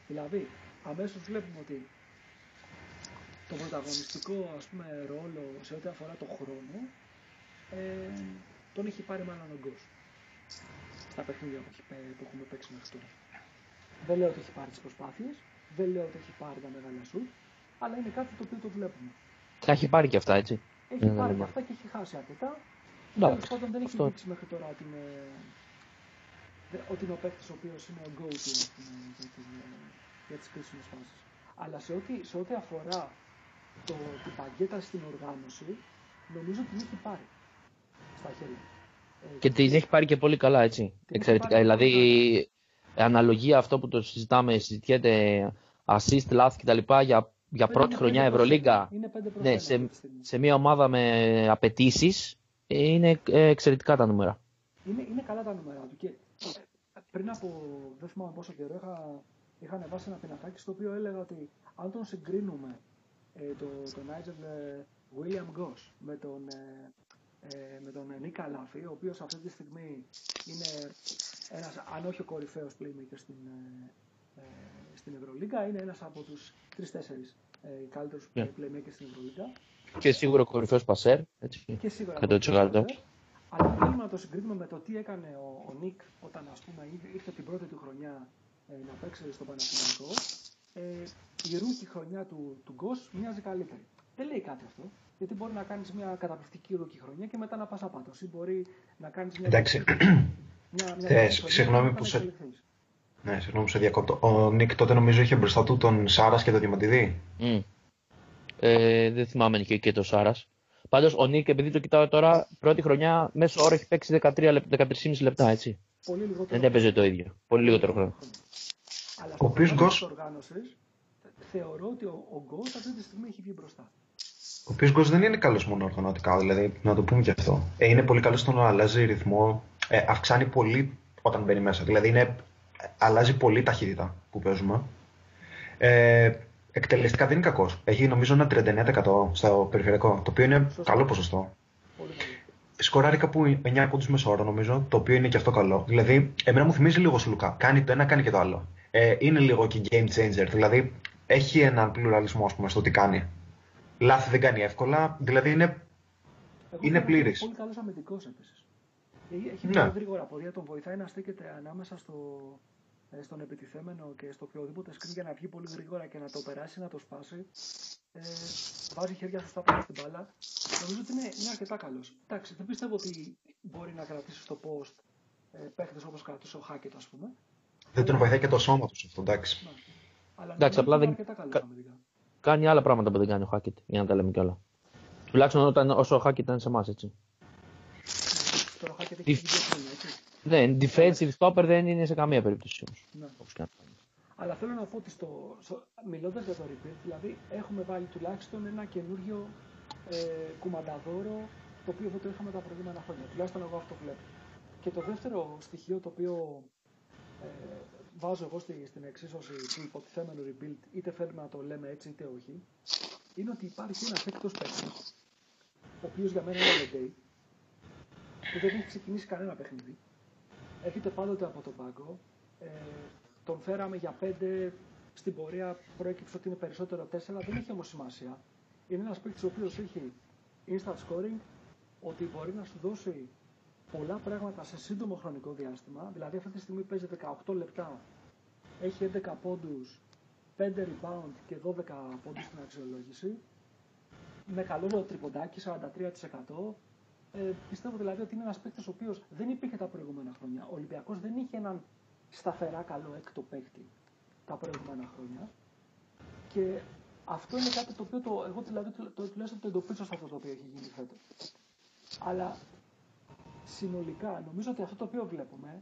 C: Δηλαδή, αμέσως βλέπουμε ότι το πρωταγωνιστικό ας πούμε, ρόλο σε ό,τι αφορά το χρόνο ε, τον έχει πάρει μάλλον ο Γκος στα παιχνίδια που, έχει, πέ- που έχουμε παίξει μέχρι τώρα. Δεν λέω ότι έχει πάρει τις προσπάθειες, δεν λέω ότι έχει πάρει τα μεγάλα σουτ, αλλά είναι κάτι το οποίο το βλέπουμε.
D: Τα έχει πάρει και αυτά, έτσι.
C: Έχει
D: Ναι, ναι,
C: πάρει
D: ναι.
C: και αυτά και έχει χάσει αρκετά.
D: Εντάξει,
C: Τέλος πάντων δεν έχει
D: αυτό.
C: δείξει μέχρι τώρα ότι είναι, δε- ότι είναι ο παίκτης ο οποίος είναι ο go-to ας πούμε, για, την, ε, για τις κρίσιμες φάσεις. Αλλά σε ό,τι, σε ό,τι αφορά το, την παγκέτα στην οργάνωση, νομίζω ότι την έχει πάρει στα χέρια. Ε,
D: Και την έχει πάρει και πολύ καλά, έτσι.
C: έχει
D: Εξαιρετικά.
C: πάρει
D: Δηλαδή,
C: πολύ
D: αναλογία αυτό που το συζητάμε, συζητιέται assist, λάθη κτλ. Για, για
C: πέντε-
D: πρώτη
C: είναι
D: χρονιά
C: πέντε προς
D: Ευρωλίγκα,
C: ένα. Είναι 5 προς
D: ναι,
C: 1
D: σε,
C: αυτή τη στιγμή.
D: σε μια ομάδα με απαιτήσεις, είναι ε, εξαιρετικά τα νούμερα.
C: Είναι, είναι καλά τα νούμερα του. Και ε, πριν από δεν θυμάμαι πόσο καιρό είχα, είχα ανεβάσει ένα πινακάκι στο οποίο έλεγα ότι αν τον συγκρίνουμε ε, το, τον Nigel ε, William Goss με τον, ε, ε, με τον Νίκα Λάφη, ο οποίος αυτή τη στιγμή είναι ένας, αν όχι ο κορυφαίος playmaker στην, ε, ε, στην Ευρωλίγκα, είναι ένας από τους 3-4 ε, καλύτερους
D: Ναι.
C: playmakers στην Ευρωλίγκα
D: Και σίγουρο κορυφαίος πασέρ. Έτσι.
C: και σίγουρα
D: 100%.
C: το Αλλά αν θέλουμε να το συγκρίνουμε με το τι έκανε ο, ο Νικ όταν ας πούμε ήρθε- ήρθε την πρώτη του χρονιά ε, να παίξει στο Παναθηναϊκό, ε, η rookie χρονιά του, του Γκος μοιάζει καλύτερη. Δεν λέει κάτι αυτό. Γιατί μπορεί να κάνεις μια καταπληκτική rookie χρονιά και μετά να πας άπατος. Ή μπορεί να κάνεις μια.
G: Εντάξει.
C: Μια, μια
G: Ε,
C: rookie χρονιά
G: συγγνώμη
C: και μετά
G: που
C: να
G: σε-
C: εξελιχθείς.
G: Ναι, συγγνώμη που σε διακόπτω. Ο Νίκ τότε νομίζω είχε μπροστά του τον Σάρας και τον Διαμαντιδή.
D: Μμ. Ε, δεν θυμάμαι αν είχε και το Σάρας. Πάντως ο Νίκ, επειδή το κοιτάω τώρα, πρώτη χρονιά μέσω όρο έχει παίξει 13 λεπ- 13,5 λεπτά, έτσι.
C: Πολύ λιγότερο.
D: Δεν έπαιζε το ίδιο. Πολύ λιγότερο χρόνο.
C: Αλλά
G: Ο
C: στο
G: οποίος
C: πλάνο
G: Γκος-
C: της οργάνωσης, θεωρώ ότι ο, ο Γκος αυτή τη στιγμή έχει βγει μπροστά.
G: Ο οποίο Γκος δεν είναι καλός μόνο οργανωτικά, δηλαδή να το πούμε και αυτό. Ε, είναι πολύ καλός στο να αλλάζει ρυθμό, ε, αυξάνει πολύ όταν μπαίνει μέσα. Δηλαδή είναι, αλλάζει πολύ ταχύτητα που παίζουμε. Ε, εκτελεστικά δεν είναι κακός. Έχει νομίζω ένα 39% στο περιφερειακό, το οποίο είναι
C: Σωστό.
G: καλό ποσοστό.
C: Πολύ καλό.
G: Σκοράρει κάπου 9 πόντου μεσόωρο νομίζω, το οποίο είναι και αυτό καλό. Δηλαδή, εμένα μου θυμίζει λίγο Σλουκά. Κάνει το ένα, κάνει και το άλλο. Ε, είναι λίγο και game changer. Δηλαδή, έχει έναν πλουραλισμό ας πούμε, στο τι κάνει. Λάθη δεν κάνει εύκολα. Δηλαδή, είναι
C: Εγώ
G: Είναι
C: θεωρώ ότι
G: πλήρης.
C: Πολύ καλός αμυντικός επίσης. Έχει
G: Ναι.
C: πολύ γρήγορα πορεία, τον βοηθάει να στέκεται ανάμεσα στο, ε, στον επιτιθέμενο και στο οποιοδήποτε screen για να βγει πολύ γρήγορα και να το περάσει, να το σπάσει. Ε, βάζει χέρια σωστά πάνω στην μπάλα. Νομίζω ότι είναι, είναι αρκετά καλός. Εντάξει, δεν πιστεύω ότι μπορεί να κρατήσει στο post ε, παίχτες όπως κρατούσε ο Χάκετ, ας πούμε.
G: δεν τον βοηθάει και το σώμα τους αυτό, εντάξει.
C: Ναι. Αλλά
D: Εντάξει,
C: νομίζω
D: απλά
C: ότι είναι
D: δεν-
C: αρκετά καλός
D: κα-
C: αμυντικά.
D: Κάνει άλλα πράγματα που δεν κάνει ο Χάκετ, για να τα λέμε κιόλα. Τουλάχιστον όταν, όσο ο Χάκετ ήταν σε εμάς, έτσι.
C: Τώρα ο Χάκετ
D: Τι-
C: έχει βγει δύο χρόνια, έτσι.
D: Ναι, defensive stopper δεν είναι σε καμία περίπτωση όμως.
C: Ναι. Αλλά θέλω να πω ότι στο, στο, μιλώντας για το rebuild, δηλαδή έχουμε βάλει τουλάχιστον ένα καινούριο ε, κουμανταδόρο το οποίο δεν το είχαμε τα προηγούμενα χρόνια. Τουλάχιστον εγώ αυτό βλέπω. Και το δεύτερο στοιχείο το οποίο ε, βάζω εγώ στη, στην εξίσωση του υποτιθέμενου rebuild, είτε θέλουμε να το λέμε έτσι είτε όχι, είναι ότι υπάρχει ένας έκτος παίκτης, ο οποίος για μένα είναι Λεντέι, που δεν έχει ξεκινήσει κανένα παιχνίδι. Έρχεται πάντοτε από τον πάγκο. Ε, τον φέραμε για πέντε. Στην πορεία προέκυψε ότι είναι περισσότερο τέσσερα. Δεν έχει όμως σημασία. Είναι ένας παίκτης ο οποίος έχει instant scoring, ότι μπορεί να σου δώσει πολλά πράγματα σε σύντομο χρονικό διάστημα. Δηλαδή, αυτή τη στιγμή παίζει 18 λεπτά, έχει 11 πόντους, 5 rebound και 12 πόντους στην αξιολόγηση. Με καλό τριποντάκι, 43%. Ε, πιστεύω δηλαδή ότι είναι ένας παίκτης ο οποίος δεν υπήρχε τα προηγούμενα χρόνια. Ο Ολυμπιακός δεν είχε έναν σταθερά καλό έκτο παίκτη τα προηγούμενα χρόνια. Και αυτό είναι κάτι το οποίο το, εγώ δηλαδή το, το, τουλάχιστον το εντοπίζω σε αυτό το οποίο έχει γίνει φέτος. Αλλά συνολικά νομίζω ότι αυτό το οποίο βλέπουμε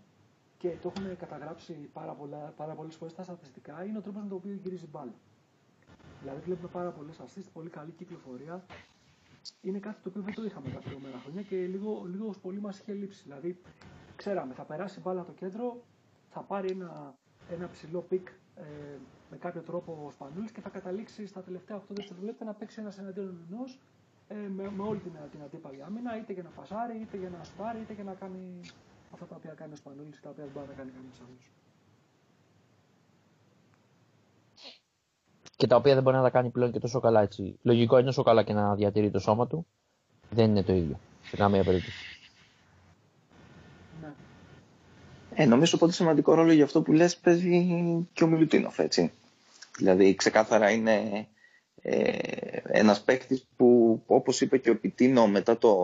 C: και το έχουμε καταγράψει πάρα, πολλά, πάρα πολλές φορές στα στατιστικά είναι ο τρόπος με τον οποίο γυρίζει μπάλα. Δηλαδή βλέπουμε πάρα πολλές assist, πολύ καλή κυκλοφορία. Είναι κάτι το οποίο δεν το είχαμε τα προηγούμενα χρόνια και λίγο, λίγο ως πολύ μας είχε λείψει. Δηλαδή ξέραμε θα περάσει μπάλα το κέντρο, θα πάρει ένα, ένα ψηλό pick ε, με κάποιο τρόπο ο Σπανούλης και θα καταλήξει στα τελευταία 8 δευτερόλεπτα να παίξει ένας εναντίον ενός ε, με, με όλη την, την αντίπαλη άμυνα, είτε για να πασάρει, είτε για να σουτάρει, είτε για να κάνει αυτά τα οποία κάνει ο Σπανούλης, τα οποία δεν μπορεί να κάνει κανείς άλλος.
D: Και τα οποία δεν μπορεί να τα κάνει πλέον και τόσο καλά έτσι. Λογικό είναι όσο καλά και να διατηρεί το σώμα του, δεν είναι το ίδιο σε καμία περίπτωση.
C: Ναι.
E: Ε, νομίζω ότι σημαντικό ρόλο για αυτό που λες παίζει και ο Μιλουτίνοφ, έτσι. Δηλαδή, ξεκάθαρα είναι ε, ένας παίκτης που, όπως είπε και ο Πιτίνο μετά το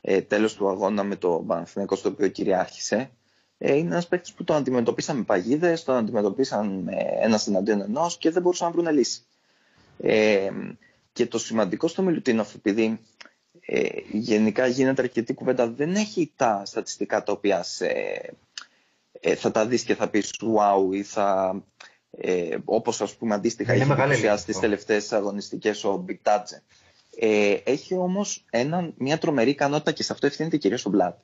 E: ε, τέλος του αγώνα με το Παναθηναϊκό στο οποίο κυριάρχησε, ε, είναι ένας παίκτης που τον αντιμετωπίσαν με παγίδες, τον αντιμετωπίσαν με ένας εναντίον ενός και δεν μπορούσαν να βρουν λύση. Ε, και το σημαντικό στο Μιλουτίνοφ, επειδή ε, γενικά γίνεται αρκετή κουβέντα, δεν έχει τα στατιστικά τα οποία σε, ε, θα τα δεις και θα πεις wow ή θα, ε, όπως ας πούμε αντίστοιχα
G: Είναι
E: έχει
G: μεγάλη
E: εντυπωσιάσει
G: αυτό.
E: τις τελευταίες αγωνιστικές ο Μπικτάτζε. Ε, έχει όμως ένα, μια τρομερή ικανότητα και σε αυτό ευθύνεται κυρίως ο Μπλατ.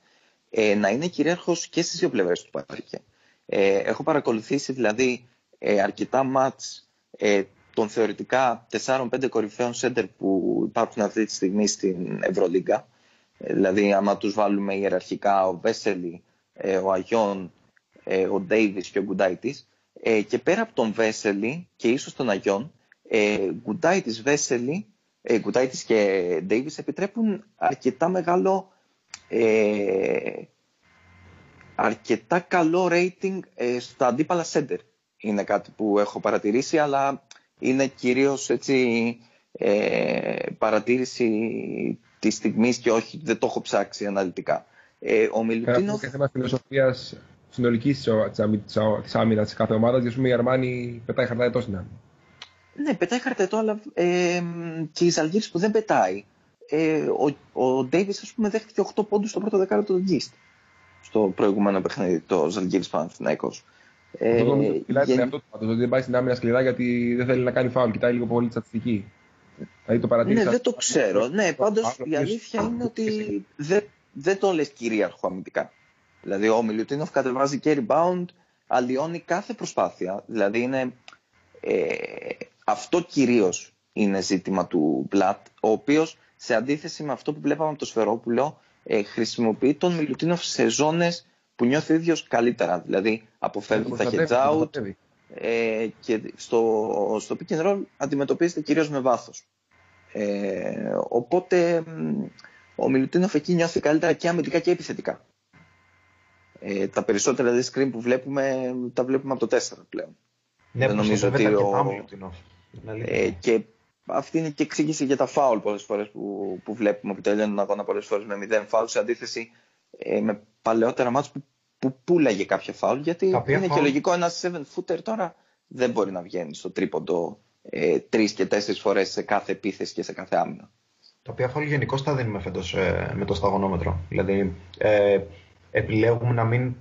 E: Ε, να είναι κυρίαρχος και στις δύο πλευρές του παρκέ. Ε, έχω παρακολουθήσει δηλαδή ε, αρκετά μάτς ε, των θεωρητικά 4-5 κορυφαίων σέντερ που υπάρχουν αυτή τη στιγμή στην Ευρωλίγκα. Ε, δηλαδή άμα τους βάλουμε ιεραρχικά ο Βέσελη, ε, ο Αγιών, ε, ο Ντέιβις και ο Γκουντάιτης. Ε, και πέρα από τον Βέσελη και ίσως τον Αγιών, ε, Γκουντάιτης, Βέσελη, ε, Γκουντάιτης και Ντέιβις επιτρέπουν αρκετά μεγάλο ε, αρκετά καλό rating ε, στα αντίπαλα center. Είναι κάτι που έχω παρατηρήσει, αλλά είναι κυρίως έτσι ε, παρατήρηση της στιγμής και όχι, δεν το έχω ψάξει αναλυτικά. Ε, ο
F: Πέρα από
E: Μιλουτίνοφ,
F: και θέμα φιλοσοφίας συνολικής της άμυνας της κάθε ομάδας, γιατί η Αρμάνη πετάει χαρτάει τόσο να.
E: ναι, πετάει χαρτετό, αλλά ε, και η Ζαλγίρης που δεν πετάει. Ε, ο, ο Ντέιβις, ας πούμε, δέχτηκε 8 πόντους στο πρώτο δεκάλεπτο του Γκίστ. Στο προηγούμενο παιχνίδι, το Ζαλγίρης Παναθηναϊκός. Ε,
F: Αυτό νομίζω ότι μιλάει
E: γεν-
F: τον εαυτό του πάντως, ότι δεν πάει στην άμυνα σκληρά γιατί δεν θέλει να κάνει φάουλ. Κοιτάει λίγο πολύ τη στατιστική. Δηλαδή το παρατήρησα.
E: Ναι, δεν το ξέρω. Ναι, πάντως
F: Άλλο
E: η
F: ποιος-
E: αλήθεια είναι ότι δεν, δεν το λες κυρίαρχο αμυντικά. Δηλαδή ο Μιλουτίνοφ κατεβάζει και rebound, αλλοιώνει κάθε προσπάθεια. Δηλαδή είναι, ε, αυτό κυρίως είναι ζήτημα του Μπλατ, ο οποίος σε αντίθεση με αυτό που βλέπαμε από το Σφερόπουλο, ε, χρησιμοποιεί τον Μιλουτίνοφ σε ζώνες που νιώθει ο ίδιος καλύτερα. Δηλαδή αποφεύγει τα
F: προστατεύει,
E: heads out,
F: προστατεύει.
E: ε, και στο, στο pick and roll αντιμετωπίζεται κυρίως με βάθος. Ε, οπότε μ, ο Μιλουτίνοφ εκεί νιώθει καλύτερα και αμυντικά και επιθετικά. Ε, τα περισσότερα δηλαδή screen που βλέπουμε τα βλέπουμε από το 4 πλέον.
G: Ναι,
E: Δεν νομίζω
G: προστατεύεται
E: ότι
G: αρκετά
E: ο-
G: ο Μιλουτίνοφ. Είναι αλήθεια.
E: Ε, και αυτή είναι και εξήγηση για τα φάουλ πολλές φορές που, που βλέπουμε που τελειώνουν τον αγώνα πολλές φορές με 0 φάουλ σε αντίθεση ε, με παλαιότερα μάτς που, που πουλάγε κάποια φάουλ γιατί
G: Τα οποία
E: είναι και
G: φάουλ-
E: λογικό ένα 7 footer τώρα δεν μπορεί να βγαίνει στο τρίποντο ε, τρεις και τέσσερις φορές σε κάθε επίθεση και σε κάθε άμυνα.
G: Τα οποία φάουλ γενικώ τα δίνουμε φέτος με το σταγονόμετρο. Δηλαδή, ε, επιλέγουμε να μην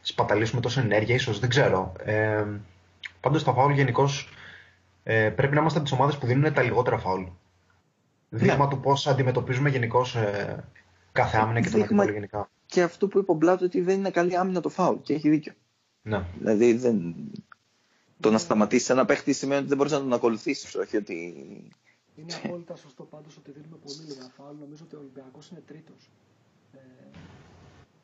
G: σπαταλήσουμε τόση ενέργεια, ίσως δεν ξέρω. Ε, Πάντως, τα φάουλ γενικώς ε, πρέπει να είμαστε από τις ομάδες που δίνουν τα λιγότερα φάουλ. Δείγμα του πώς αντιμετωπίζουμε γενικώς ε, κάθε άμυνα και τον
E: Δείγμα-
G: αντίπαλο γενικά.
E: Και αυτό που είπε ο Μπλάτ ότι δεν είναι καλή άμυνα το φάουλ και έχει δίκιο.
G: Ναι.
E: Δηλαδή δεν... το να σταματήσει ένα παίχτη σημαίνει ότι δεν μπορείς να τον ακολουθήσεις. Όχι ότι.
C: Είναι [LAUGHS] απόλυτα σωστό πάντως ότι δίνουμε πολύ λίγα φάουλ. Νομίζω ότι ο Ολυμπιακός είναι τρίτος ε,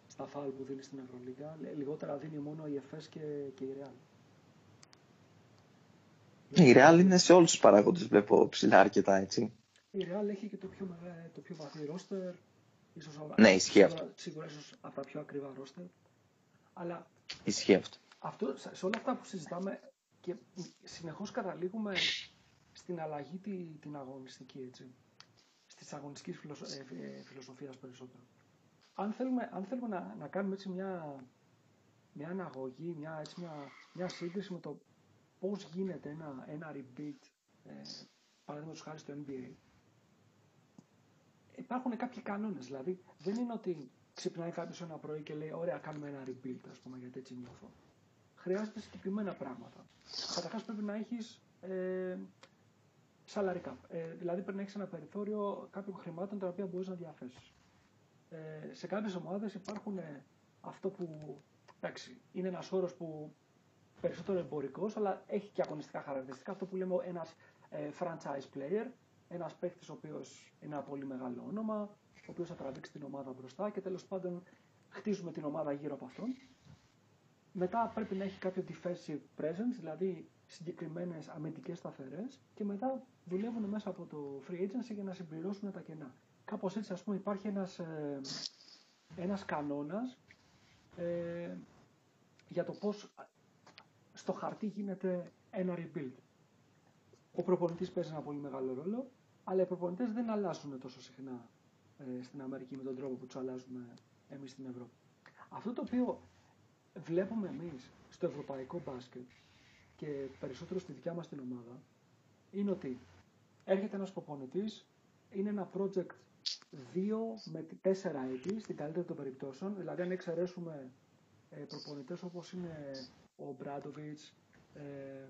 C: στα φάουλ που δίνει στην Ευρωλίγα. Λε- Λιγότερα δίνει μόνο η ΕΦΕΣ και, και η Real.
E: Η Real είναι σε όλους τους παράγοντες, βλέπω ψηλά αρκετά έτσι.
C: Η Real έχει και το πιο, μεγα... το πιο βαθύ ρόστερ. Ίσως,
E: Ναι, ισχύει
C: σίγουρα-
E: αυτό.
C: Σίγουρα ίσως από τα πιο ακριβά ρόστερ. Αλλά
E: Ισχύει αυτό.
C: αυτό, σε σε όλα αυτά που συζητάμε και συνεχώς καταλήγουμε στην αλλαγή τη, την αγωνιστική, έτσι. Στις αγωνιστικής φιλοσο, ε, ε, φιλοσοφίας περισσότερο. Αν θέλουμε, αν θέλουμε να, να κάνουμε έτσι μια, μια αναγωγή, μια, έτσι μια, μια σύγκριση με το πώς γίνεται ένα, ένα repeat, ε, παραδείγματος χάρη στο NBA, υπάρχουν κάποιοι κανόνες. Δηλαδή, δεν είναι ότι ξυπνάει κάποιος ένα πρωί και λέει: Ωραία, κάνουμε ένα rebuild, ας πούμε, γιατί έτσι νιώθω. Χρειάζεται συγκεκριμένα πράγματα. Καταρχάς, πρέπει να έχεις ε, salary cap. Ε, δηλαδή, πρέπει να έχεις ένα περιθώριο κάποιων χρημάτων τα οποία μπορείς να διαθέσεις. Ε, σε κάποιες ομάδες υπάρχουν ε, αυτό που. Εντάξει, είναι ένας όρος που περισσότερο εμπορικός, αλλά έχει και αγωνιστικά χαρακτηριστικά. Αυτό που λέμε ένας ε, franchise player, ένας παίκτης ο οποίος είναι ένα πολύ μεγάλο όνομα, ο οποίος θα τραβήξει την ομάδα μπροστά και τέλος πάντων χτίζουμε την ομάδα γύρω από αυτόν. Μετά πρέπει να έχει κάποιο defensive presence, δηλαδή συγκεκριμένες αμυντικές σταθερές και μετά δουλεύουν μέσα από το free agency για να συμπληρώσουν τα κενά. Κάπως έτσι ας πούμε υπάρχει ένας, ε, ένας κανόνας ε, για το πώς στο χαρτί γίνεται ένα rebuild. Ο προπονητής παίζει ένα πολύ μεγάλο ρόλο, αλλά οι προπονητές δεν αλλάζουν τόσο συχνά ε, στην Αμερική με τον τρόπο που τους αλλάζουμε εμείς στην Ευρώπη. Αυτό το οποίο βλέπουμε εμείς στο ευρωπαϊκό μπάσκετ και περισσότερο στη δικιά μας την ομάδα είναι ότι έρχεται ένας προπονητής, είναι ένα project 2 με 4 έτη στην καλύτερη των περιπτώσεων, δηλαδή αν εξαιρέσουμε ε, προπονητές όπως είναι ο Μπράντοβιτς, ε,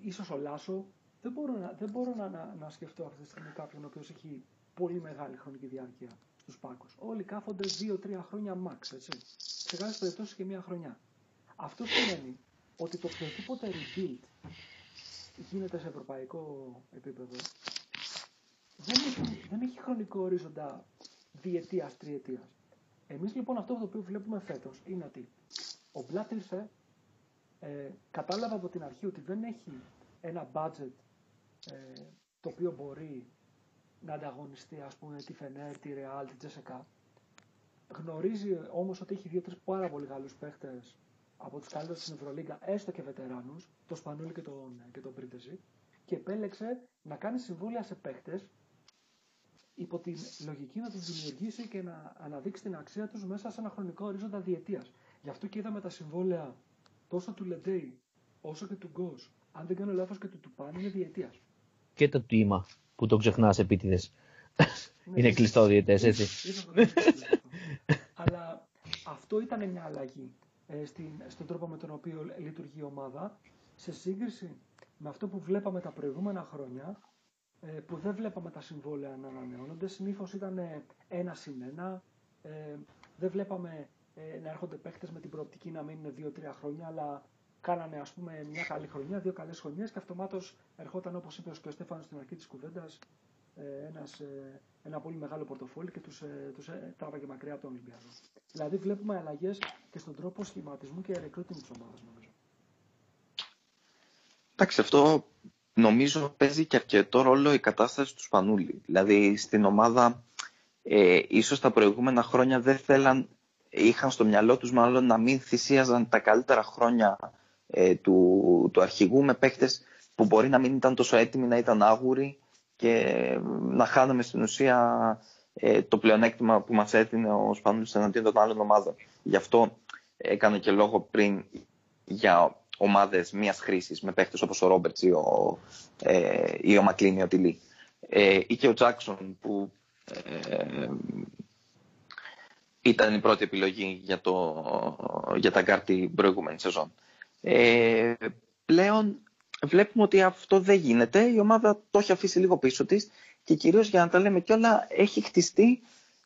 C: ίσως ο Λάσο, δεν μπορώ, να, δεν μπορώ να, να, να σκεφτώ αυτή τη στιγμή κάποιον ο οποίος έχει πολύ μεγάλη χρονική διάρκεια στους πάκους. Όλοι κάθονται 2-3 χρόνια max, έτσι. Σε κάποιες περιπτώσεις και μία χρονιά. Αυτό σημαίνει ότι το οποιοδήποτε rebuild γίνεται σε ευρωπαϊκό επίπεδο δεν έχει, δεν έχει χρονικό ορίζοντα διετίας, τριετίας. Εμείς λοιπόν αυτό το οποίο βλέπουμε φέτος είναι ότι ο Μπλάτ ήρθε, ε, κατάλαβα από την αρχή ότι δεν έχει ένα budget ε, το οποίο μπορεί να ανταγωνιστεί ας πούμε τη Φενέρ, τη Ρεάλ, τη Τζεσεκά. Γνωρίζει όμως ότι έχει δύο-τρεις πάρα πολύ καλούς παίχτες από τους καλύτερους στην Ευρωλίγκα, έστω και βετεράνους, τον Σπανούλη και τον, και τον Πρίντεζη, και επέλεξε να κάνει συμβόλαια σε παίχτες υπό την λογική να τους δημιουργήσει και να αναδείξει την αξία τους μέσα σε ένα χρονικό ορίζοντα διετίας. Γι' αυτό και είδαμε τα συμβόλαια τόσο του Λεντέι όσο και του Γκος. Αν δεν κάνω λάθος και του Τουπάν είναι διετίας.
D: Και το τίμα που το ξεχνάς επίτηδες.
C: Ναι,
D: είναι
C: ίσως-
D: κλειστό διετές, έτσι.
C: ίσως- ίσως το ξεχνάω αυτό. Αλλά αυτό ήταν μια αλλαγή ε, στην, στον τρόπο με τον οποίο λειτουργεί η ομάδα σε σύγκριση με αυτό που βλέπαμε τα προηγούμενα χρόνια ε, που δεν βλέπαμε τα συμβόλαια να ανανεώνονται. Συνήθως ήταν ε, ένα συν ένα. Ε, δεν βλέπαμε ε, να έρχονται παίχτε με την προοπτική να μείνουν δύο-τρία χρόνια, αλλά κάνανε ας πούμε μια καλή χρονιά, δύο καλές χρονιές και αυτομάτως ερχόταν όπως είπε και ο Στέφανος στην αρχή της κουβέντας ε, ένας, ε, ένα πολύ μεγάλο πορτοφόλι και τους, ε, τους ε, τράβαγε μακριά από τον Ολυμπιακό. Δηλαδή βλέπουμε αλλαγές και στον τρόπο σχηματισμού και recruiting της ομάδας νομίζω.
E: Εντάξει, αυτό νομίζω παίζει και αρκετό ρόλο η κατάσταση του Σπανούλη. Δηλαδή στην ομάδα ε, ίσως τα προηγούμενα χρόνια δεν θέλαν, είχαν στο μυαλό τους μάλλον να μην θυσίαζαν τα καλύτερα χρόνια ε, του, του αρχηγού με παίχτες που μπορεί να μην ήταν τόσο έτοιμοι, να ήταν άγουροι και να χάναμε στην ουσία ε, το πλεονέκτημα που μας έδινε ο Σπανούλης εναντίον των άλλων ομάδων. Γι' αυτό έκανα και λόγο πριν για ομάδες μίας χρήσης με παίχτες όπως ο Ρόμπερτς ή ο, ε, ή ο Μακλίν ή ο Τιλί. Ε, ή και ο Τζάκσον που ε, ήταν η πρώτη επιλογή για, το, για τα γκάρ την προηγούμενη σεζόν. Ε, πλέον βλέπουμε ότι αυτό δεν γίνεται. Η ομάδα το έχει αφήσει λίγο πίσω της και κυρίως για να τα λέμε κιόλα έχει χτιστεί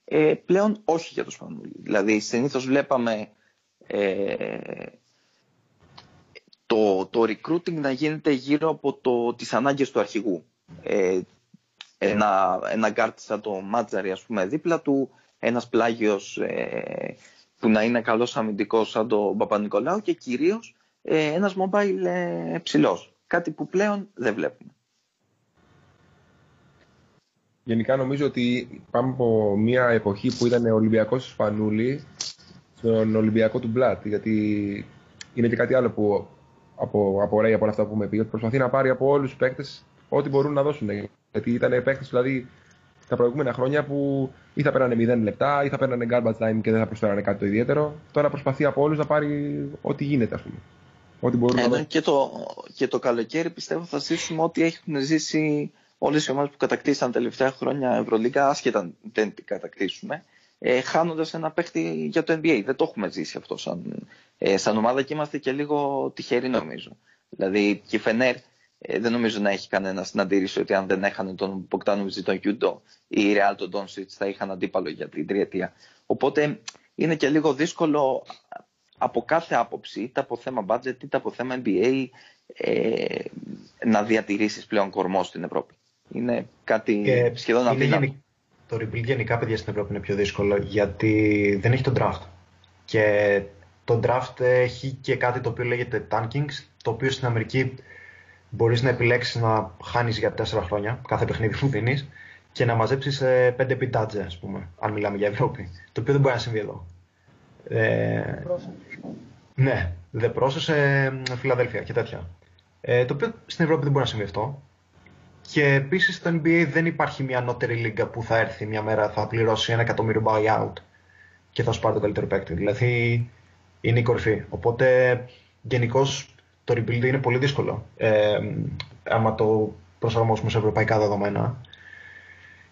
E: ε, πλέον όχι για το Σπανούλη. Δηλαδή συνήθως βλέπαμε ε, το, το recruiting να γίνεται γύρω από το, τις ανάγκες του αρχηγού. Ε, ένα, ένα guard σαν το Μάτζαρη ας πούμε δίπλα του, ένας πλάγιος ε, που να είναι καλός αμυντικός σαν τον Παπα-Νικολάου και κυρίως ε, ένας mobile ε, ψηλός. Κάτι που πλέον δεν βλέπουμε.
F: Γενικά νομίζω ότι πάμε από μια εποχή που ήταν Ολυμπιακός του Σπανούλη στον Ολυμπιακό του Μπλάτ. Γιατί είναι και κάτι άλλο που από, απορρέει από όλα αυτά που έχουμε πει. Ότι προσπαθεί να πάρει από όλους τους παίκτες ό,τι μπορούν να δώσουν. Γιατί ήταν παίκτες δηλαδή τα προηγούμενα χρόνια που ή θα παίρνανε 0 λεπτά ή θα παίρνανε garbage time και δεν θα προσφέρανε κάτι το ιδιαίτερο. Τώρα προσπαθεί από όλους να πάρει ό,τι γίνεται, ας πούμε. Ό,τι μπορούν να
E: Ενώ
F: δώσουν.
E: και το, και το καλοκαίρι πιστεύω θα ζήσουμε ό,τι έχουν ζήσει όλες οι ομάδες που κατακτήσαν τα τελευταία χρόνια Ευρωλίγκα, άσχετα αν δεν την κατακτήσουμε, ε, χάνοντας ένα παίχτη για το NBA. Δεν το έχουμε ζήσει αυτό σαν, ε, σαν ομάδα και είμαστε και λίγο τυχεροί νομίζω. Δηλαδή και η Φενέρ ε, δεν νομίζω να έχει κανένας να αντίρρηση ότι αν δεν έχανε τον Μποκτάνοβιτ ή τον Γιούντο ή η Ρεάλ τον Ντόνσιτ θα είχαν αντίπαλο για την τριετία. Οπότε είναι και λίγο δύσκολο από κάθε άποψη, είτε από θέμα budget είτε από θέμα NBA, ε, να διατηρήσεις πλέον κορμό στην Ευρώπη. Είναι κάτι
G: Και
E: σχεδόν
G: είναι
E: αδύνατο.
G: γενι- Το rebuild γενικά, παιδιά, στην Ευρώπη είναι πιο δύσκολο γιατί δεν έχει τον draft. Και το draft έχει και κάτι το οποίο λέγεται tankings, το οποίο στην Αμερική μπορείς να επιλέξεις να χάνεις για 4 χρόνια κάθε παιχνίδι που δίνεις και να μαζέψεις 5 πιτάτζε, ας πούμε, αν μιλάμε για Ευρώπη. Το οποίο δεν μπορεί να συμβεί εδώ. Ε, ναι, The Process, ε, Φιλαδέλφια και τέτοια. Ε, το οποίο στην Ευρώπη δεν μπορεί να συμβεί αυτό. Και επίσης στο NBA δεν υπάρχει μια ανώτερη λίγα που θα έρθει μια μέρα, θα πληρώσει ένα εκατομμύριο buyout και θα σου πάρει τον καλύτερο παίκτη. Δηλαδή είναι η κορυφή. Οπότε γενικώς το rebuild είναι πολύ δύσκολο. Ε, άμα το προσαρμόσουμε σε ευρωπαϊκά δεδομένα.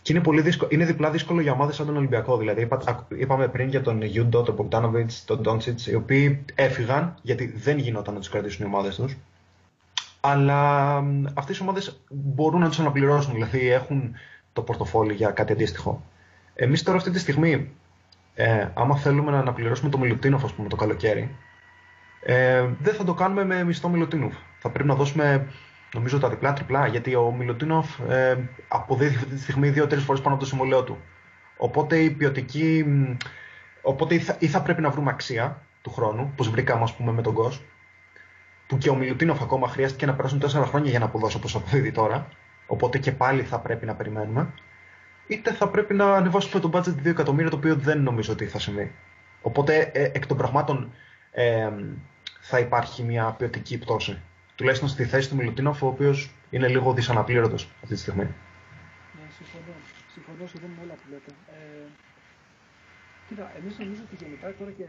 G: Και είναι, πολύ δύσκολο, είναι διπλά δύσκολο για ομάδες σαν τον Ολυμπιακό. Δηλαδή, είπα, είπαμε πριν για τον Γιούντο, τον Μποκτάνοβιτ, τον Ντόντσιτ, οι οποίοι έφυγαν γιατί δεν γινόταν να τους κρατήσουν οι ομάδες τους. Αλλά αυτές οι ομάδες μπορούν να τους αναπληρώσουν, δηλαδή έχουν το πορτοφόλι για κάτι αντίστοιχο. Εμείς τώρα αυτή τη στιγμή, ε, άμα θέλουμε να αναπληρώσουμε το Μιλουτίνοφ, ας πούμε, το καλοκαίρι, ε, δεν θα το κάνουμε με μισθό Μιλουτίνοφ. Θα πρέπει να δώσουμε νομίζω τα διπλά τριπλά, γιατί ο Μιλουτίνοφ ε, αποδίδει αυτή τη στιγμή δύο-τρεις φορές πάνω από το συμβολέο του. Οπότε η ποιοτική. Οπότε ή θα, ή θα πρέπει να βρούμε αξία του χρόνου, όπως βρήκαμε ας πούμε, με τον Γκος, που και ο Μιλουτίνοφ ακόμα χρειάστηκε να περάσουν τέσσερα χρόνια για να αποδώσει όπως αποδίδει τώρα. Οπότε και πάλι θα πρέπει να περιμένουμε. Είτε θα πρέπει να ανεβάσουμε το budget 2 εκατομμύρια, το οποίο δεν νομίζω ότι θα συμβεί. Οπότε ε, εκ των πραγμάτων ε, θα υπάρχει μια ποιοτική πτώση τουλάχιστον στη θέση του Μιλουτίνοφ, ο οποίος είναι λίγο δυσαναπλήρωτος αυτή τη στιγμή.
C: Ναι, συμφωνώ. Συμφωνώ σχεδόν με όλα που λέτε. Ε, κοίτα, εμείς νομίζω ότι γενικά τώρα και,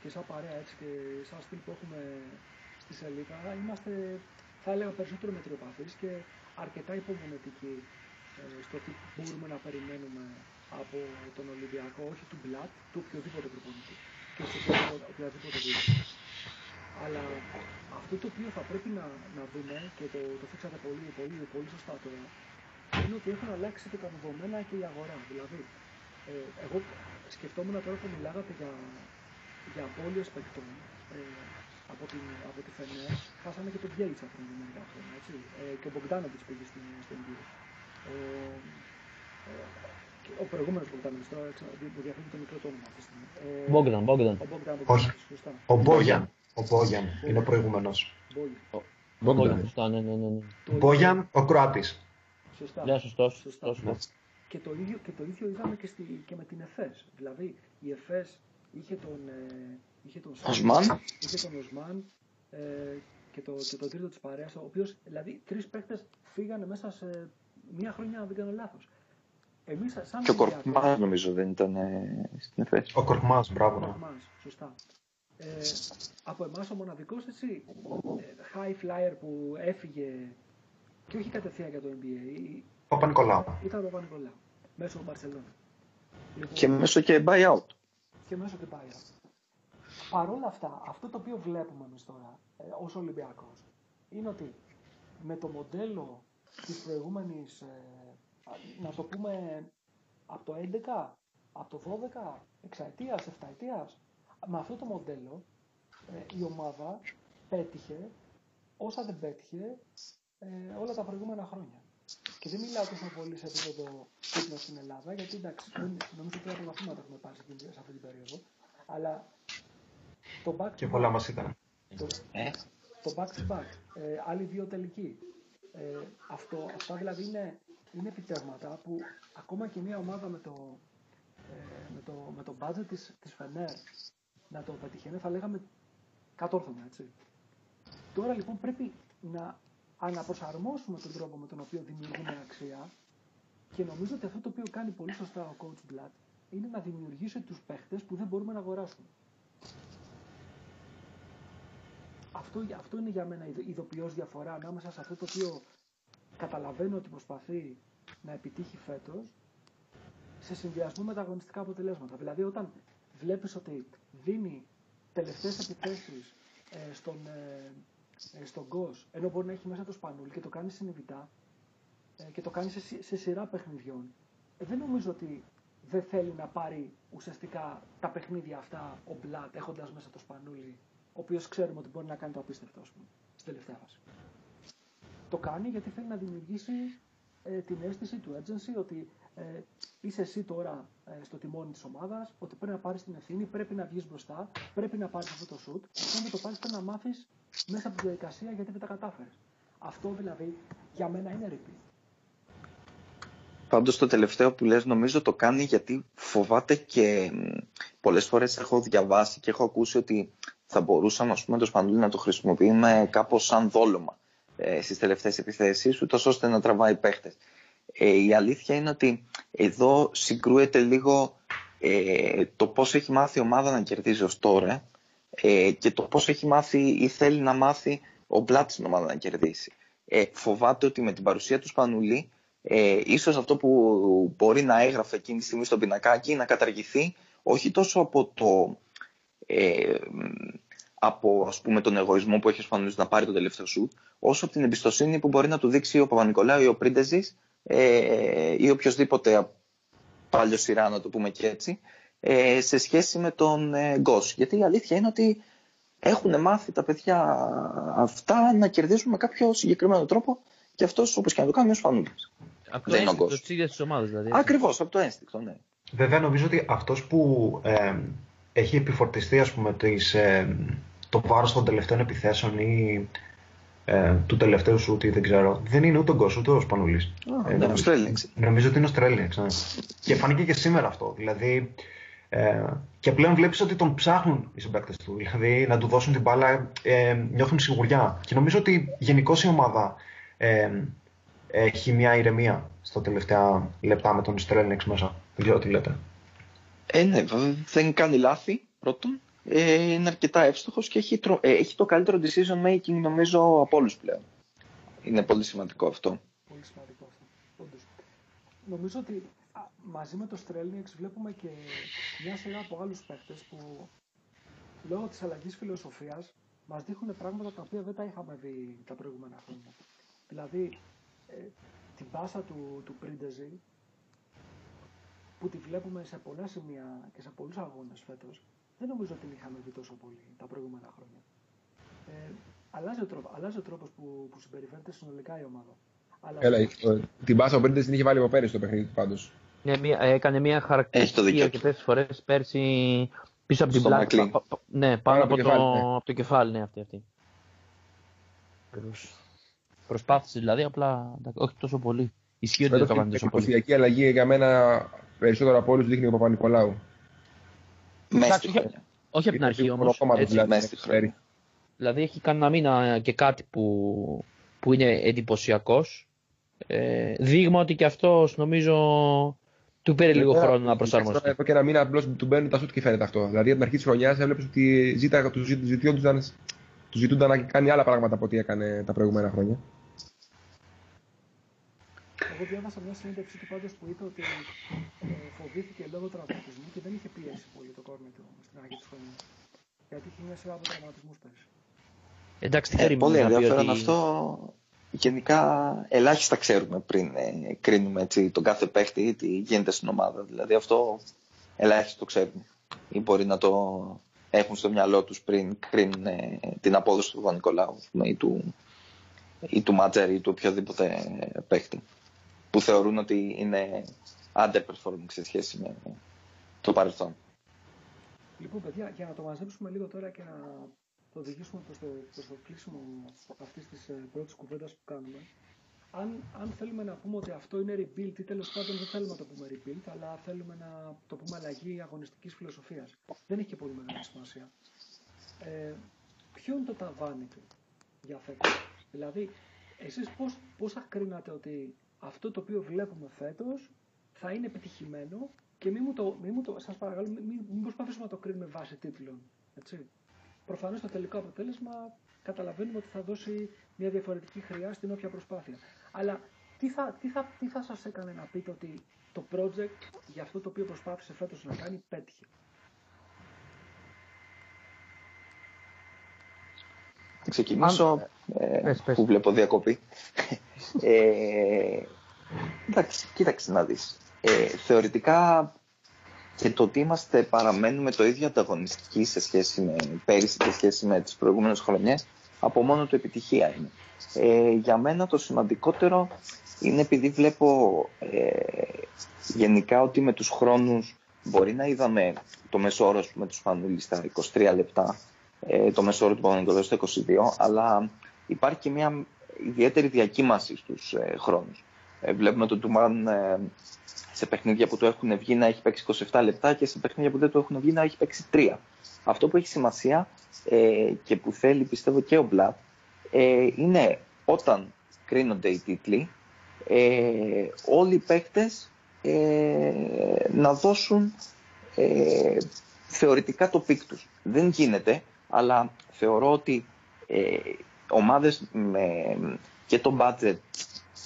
C: και σαν παρέα έτσι και σαν στυλ που έχουμε στη σελίδα είμαστε, θα έλεγα, περισσότερο μετριοπαθείς και αρκετά υπομονετικοί ε, στο τι μπορούμε να περιμένουμε από τον Ολυμπιακό, όχι του Μπλατ, του οποιοδήποτε προπονητή και σε οποιαδήποτε βίντεο. Αλλά αυτό το οποίο θα πρέπει να, να δούμε και το, το θίξατε πολύ, πολύ, πολύ σωστά τώρα είναι ότι έχουν αλλάξει και τα δεδομένα και η αγορά. Δηλαδή, ε, εγώ σκεφτόμουν τώρα που μιλάγατε για, για απώλειες παικτών ε, από, την, από τη Φενέρ, χάσαμε και τον Μπιέλτσα πριν από μερικά χρόνια, έτσι. Ε, και ο Μπογκδάνοβιτς πήγε στην, στην Ο, ε, ο προηγούμενος Μπογκδάνοβιτς, τώρα μου διαφεύγει το μικρό το όνομα αυτή τη στιγμή.
D: Μπόγκδαν, Μπόγκδαν.
C: Ο Μπογκδάν,
G: Όχι. Ο Μπόγιαν. Ο Μπόγιαν είναι ο προηγούμενος.
D: Μπόγιαν, σωστά, ναι, ναι, ναι.
G: Μπόγιαν, ο Κροάτης.
C: Σωστά.
D: Ναι, σωστός.
C: Σωστά. Και το, ίδιο, και το ίδιο είδαμε και, στη, και με την ΕΦΕΣ. Δηλαδή, η ΕΦΕΣ είχε τον, ε, είχε τον
E: Οσμάν,
C: είχε τον Οσμάν ε, και, το, και το τρίτο της παρέας, ο οποίος, δηλαδή, τρεις παίχτες φύγανε μέσα σε μία χρονιά, αν δεν κάνω λάθος. Εμείς, σαν
E: και ο Κορκμάς νομίζω δεν ήταν ε, στην ΕΦΕΣ.
G: Ο Κορκμάς, μπράβο.
C: Ο Κορκμάς, σωστά. Ε, από εμάς ο μοναδικός έτσι, ε, high flyer που έφυγε και όχι κατευθείαν για το NBA.
G: Ο Παπα-Νικολάου.
C: Ήταν ο Παπα-Νικολάου. Μέσω του Μπαρσελόνα.
E: Λοιπόν, και μέσω και buyout.
C: Και μέσω και buyout. Παρ' όλα αυτά, αυτό το οποίο βλέπουμε εμείς τώρα ε, ως Ολυμπιακός είναι ότι με το μοντέλο της προηγούμενης, ε, να το πούμε, από το 11, από το 12, εξαετίας, εφταετίας, με αυτό το μοντέλο ε, η ομάδα πέτυχε όσα δεν πέτυχε ε, όλα τα προηγούμενα χρόνια. Και δεν μιλάω τόσο πολύ σε επίπεδο τίτλο στην Ελλάδα, γιατί εντάξει, νομίζω ότι τρία βαθμήματα έχουμε πάρει σε αυτή την περίοδο. Αλλά το back
G: Και πολλά μας ήταν.
C: Το,
E: ε;
C: το back to back. Ε, άλλοι δύο τελικοί. Ε, αυτό, αυτά δηλαδή είναι, είναι επιτεύγματα που ακόμα και μια ομάδα με το, ε, με το, με το budget της, της Φενέρ να το πετυχαίνει, θα λέγαμε κατόρθωμα, έτσι. Τώρα λοιπόν πρέπει να αναπροσαρμόσουμε τον τρόπο με τον οποίο δημιουργούμε αξία και νομίζω ότι αυτό το οποίο κάνει πολύ σωστά ο coach Blatt είναι να δημιουργήσει τους παίχτες που δεν μπορούμε να αγοράσουμε. Αυτό, αυτό είναι για μένα η ειδοποιώς διαφορά ανάμεσα σε αυτό το οποίο καταλαβαίνω ότι προσπαθεί να επιτύχει φέτος σε συνδυασμό με τα αγωνιστικά αποτελέσματα. Δηλαδή όταν βλέπεις ότι δίνει τελευταίες επιθέσεις ε, στον, ε, ε, στον Γκος, ενώ μπορεί να έχει μέσα το σπανούλ και το κάνει συνειδητά ε, και το κάνει σε, σε σειρά παιχνιδιών, ε, δεν νομίζω ότι δεν θέλει να πάρει ουσιαστικά τα παιχνίδια αυτά ο Μπλατ έχοντας μέσα το σπανούλι, ο οποίος ξέρουμε ότι μπορεί να κάνει το απίστευτο, ας πούμε, στην τελευταία φάση. Το κάνει γιατί θέλει να δημιουργήσει ε, την αίσθηση του urgency ότι ε, είσαι εσύ τώρα ε, στο τιμόνι της ομάδας, ότι πρέπει να πάρεις την ευθύνη, πρέπει να βγεις μπροστά, πρέπει να πάρεις αυτό το shoot και αν δεν το πάρεις πρέπει να μάθεις μέσα από τη διαδικασία γιατί δεν τα κατάφερες. Αυτό δηλαδή για μένα είναι repeat.
E: Πάντως το τελευταίο που λες νομίζω το κάνει γιατί φοβάται και μ, πολλές φορές έχω διαβάσει και έχω ακούσει ότι θα μπορούσαν ας πούμε, το Σπανούλη να το χρησιμοποιούμε κάπως σαν δόλωμα ε, στις τελευταίες επιθέσεις, ούτως ώστε να τραβάει παίχτες. Ε, η αλήθεια είναι ότι εδώ συγκρούεται λίγο ε, το πώς έχει μάθει η ομάδα να κερδίζει ως τώρα ε, και το πώς έχει μάθει ή θέλει να μάθει ο Μπλάτ στην ομάδα να κερδίσει. Ε, φοβάται ότι με την παρουσία του Σπανούλη ε, ίσως αυτό που μπορεί να έγραφε εκείνη τη στιγμή στο πινακάκι να καταργηθεί όχι τόσο από το ε, από ας πούμε τον εγωισμό που έχει ο Σπανούλης να πάρει το τελευταίο σουτ όσο από την εμπιστοσύνη που μπορεί να του δείξει ο Παπα-Νικολάου ή ο Πρίντεζης ε, ή οποιοδήποτε παλιό σειρά να το πούμε και έτσι ε, σε σχέση με τον ε, Γκος. Γιατί η αλήθεια είναι ότι έχουν μάθει τα παιδιά αυτά να κερδίζουν με κάποιο συγκεκριμένο τρόπο και αυτός όπως και να το κάνει ο Σπανούλης.
D: Από το
E: Δεν είναι ο
D: ένστικτο
E: Γκος.
D: της ίδιας της ομάδας δηλαδή.
E: Ακριβώς, από το ένστικτο, ναι.
G: Βέβαια νομίζω ότι αυτός που ε, έχει επιφορτιστεί ας πούμε τις, ε, το βάρος των τελευταίων επιθέσεων ή ε, του τελευταίου σούτ ή δεν ξέρω, δεν είναι ούτε ο Γκος ούτε ο Σπανούλης.
E: Ε, ναι, ο Στρέλινγκς.
G: Νομίζω ότι είναι ο Στρέλινγκς, ναι. Και φάνηκε και σήμερα αυτό. Δηλαδή, ε, και πλέον βλέπεις ότι τον ψάχνουν οι συμπαίκτες του. Δηλαδή, να του δώσουν την μπάλα, ε, νιώθουν σιγουριά. Και νομίζω ότι γενικώς η ομάδα ε, έχει μια ηρεμία στα τελευταία λεπτά με τον Στρέλινγκς μέσα. Δεν ξέρω τι λέτε.
E: Ε, ναι, βέβαια, δεν κάνει λάθη πρώτον. Ε, είναι αρκετά εύστοχος και έχει, τρο- ε, έχει το καλύτερο decision making νομίζω από όλους πλέον. Είναι πολύ σημαντικό αυτό.
C: Πολύ σημαντικό αυτό. Όντως. Νομίζω ότι α, μαζί με το Στρέλνιεξ βλέπουμε και μια σειρά από άλλους παίχτες που λόγω της αλλαγής φιλοσοφίας μας δείχνουν πράγματα τα οποία δεν τα είχαμε δει τα προηγούμενα χρόνια. Δηλαδή, ε, την πάσα του, του Πρίντεζη που τη βλέπουμε σε πολλά σημεία και σε πολλούς αγώνες φέτος δεν νομίζω ότι την είχαμε δει τόσο πολύ τα προηγούμενα χρόνια. Ε, αλλάζει, ο τρόπο, αλλάζει ο τρόπος που, που συμπεριφέρεται συνολικά η ομάδα. Αλλά
F: Έλα, ε, την πάσα ο Μπρίντε την είχε βάλει από πέρυσι στο παιχνίδι του πάντως.
D: Ναι, μια, έκανε μια
E: Έχει το
D: χαρακτηριστική
E: δίκιο του.
D: αρκετές φορές πέρσι πίσω από την
E: Στο
D: πλάτη.
E: Μακλίν.
D: πα- πα- ναι, πάνω από,
F: από
D: το,
F: το κεφάλι, ναι.
D: από το κεφάλι, ναι, αυτή. αυτή. Ακριβώς. Προσπάθησε δηλαδή, απλά εντάξει, όχι τόσο πολύ. Ισχύει ότι δεν το έκανε
F: η
D: τόσο πολύ.
F: εντυπωσιακή αλλαγή για μένα περισσότερο από όλους δείχνει ο Παπα-Νικολάου.
E: Μέσα
D: Εντάξει,
E: στη
D: όχι-
E: χρονιά.
D: Όχι από την αρχή όμως.
F: Μονοκόμματο δηλαδή.
E: μέσα στη
F: ξέρει.
E: χρονιά.
D: Δηλαδή έχει κανένα μήνα και κάτι που, που είναι εντυπωσιακός. Ε, δείγμα ότι και αυτός νομίζω του πήρε λίγο
F: Βέβαια,
D: χρόνο να
F: εντάξει,
D: προσαρμοστεί.
F: τώρα Εδώ και ένα μήνα απλώς του μπαίνουν τα σουτ και φαίνεται αυτό. Δηλαδή από την αρχή της χρονιάς έβλεπες ότι ζήτα, του, ζη- ζητιόντουσαν, του ζητούνταν να κάνει άλλα πράγματα από ό,τι έκανε τα προηγούμενα χρόνια.
C: Εγώ διάβασα μια συνέντευξή του πάντως που είπε ότι ε, φοβήθηκε λόγω τραυματισμού και δεν είχε πιέσει πολύ το κόρνο του στην αρχή της χρονιάς. Γιατί είχε μια σειρά από τραυματισμούς πέρυσι.
D: Εντάξει, τι
E: Ε,
D: περίμενε
E: πολύ
D: να πει
E: ενδιαφέρον
D: ότι...
E: αυτό. Γενικά, ελάχιστα ξέρουμε πριν ε, κρίνουμε έτσι, τον κάθε παίχτη τι γίνεται στην ομάδα. Δηλαδή, αυτό ελάχιστο το ξέρουμε. Ή μπορεί να το έχουν στο μυαλό τους πριν κρίνουν ε, την απόδοση του Παπα-Νικολάου ας πούμε, ή του, ή του Μάτζερ ή του οποιοδήποτε παίχτη. Που θεωρούν ότι είναι underperforming σε σχέση με το παρελθόν.
C: Λοιπόν, παιδιά, για να το μαζέψουμε λίγο τώρα και να το οδηγήσουμε προς το, προς το κλείσιμο αυτής της ε, πρώτης κουβέντας που κάνουμε, αν, αν θέλουμε να πούμε ότι αυτό είναι rebuild ή τέλος πάντων δεν θέλουμε να το πούμε rebuild, αλλά θέλουμε να το πούμε αλλαγή αγωνιστικής φιλοσοφίας. Δεν έχει και πολύ μεγάλη σημασία. Ε, ποιο είναι το ταβάνι του για φέτος; Δηλαδή, εσείς πώς, πώς θα κρίνατε ότι αυτό το οποίο βλέπουμε φέτος θα είναι επιτυχημένο και μην μου το, μην μου το σας παρακαλώ, μην, μην, μην προσπαθήσουμε να το κρίνουμε βάσει τίτλων. Έτσι. Προφανώς το τελικό αποτέλεσμα καταλαβαίνουμε ότι θα δώσει μια διαφορετική χρειά στην όποια προσπάθεια. Αλλά τι θα, τι θα, τι θα σας έκανε να πείτε ότι το project για αυτό το οποίο προσπάθησε φέτος να κάνει πέτυχε;
E: Ξεκινήσω ε,
D: πες, πες.
E: που βλέπω διακοπή. [LAUGHS] ε, εντάξει, κοίταξε να δεις. Ε, θεωρητικά και το ότι είμαστε παραμένουμε το ίδιο ανταγωνιστικοί σε σχέση με πέρυσι και σε σχέση με τις προηγούμενες χρονιές από μόνο του επιτυχία είναι. Ε, για μένα το σημαντικότερο είναι επειδή βλέπω ε, γενικά ότι με τους χρόνους μπορεί να είδαμε το μεσόρο με τους Φανούλης στα 23 λεπτά, ε, το μεσόρο του Παπα-Νικολάου στα 22, αλλά υπάρχει και μια ιδιαίτερη διακύμαση στους ε, χρόνους. Ε, βλέπουμε τον Τουμάν ε, σε παιχνίδια που του έχουν βγει να έχει παίξει 27 λεπτά και σε παιχνίδια που δεν του έχουν βγει να έχει παίξει 3. Αυτό που έχει σημασία ε, και που θέλει πιστεύω και ο Μπλατ ε, είναι όταν κρίνονται οι τίτλοι ε, όλοι οι παίκτες ε, να δώσουν ε, θεωρητικά το peak τους. Δεν γίνεται, αλλά θεωρώ ότι ε, ομάδες με, και το budget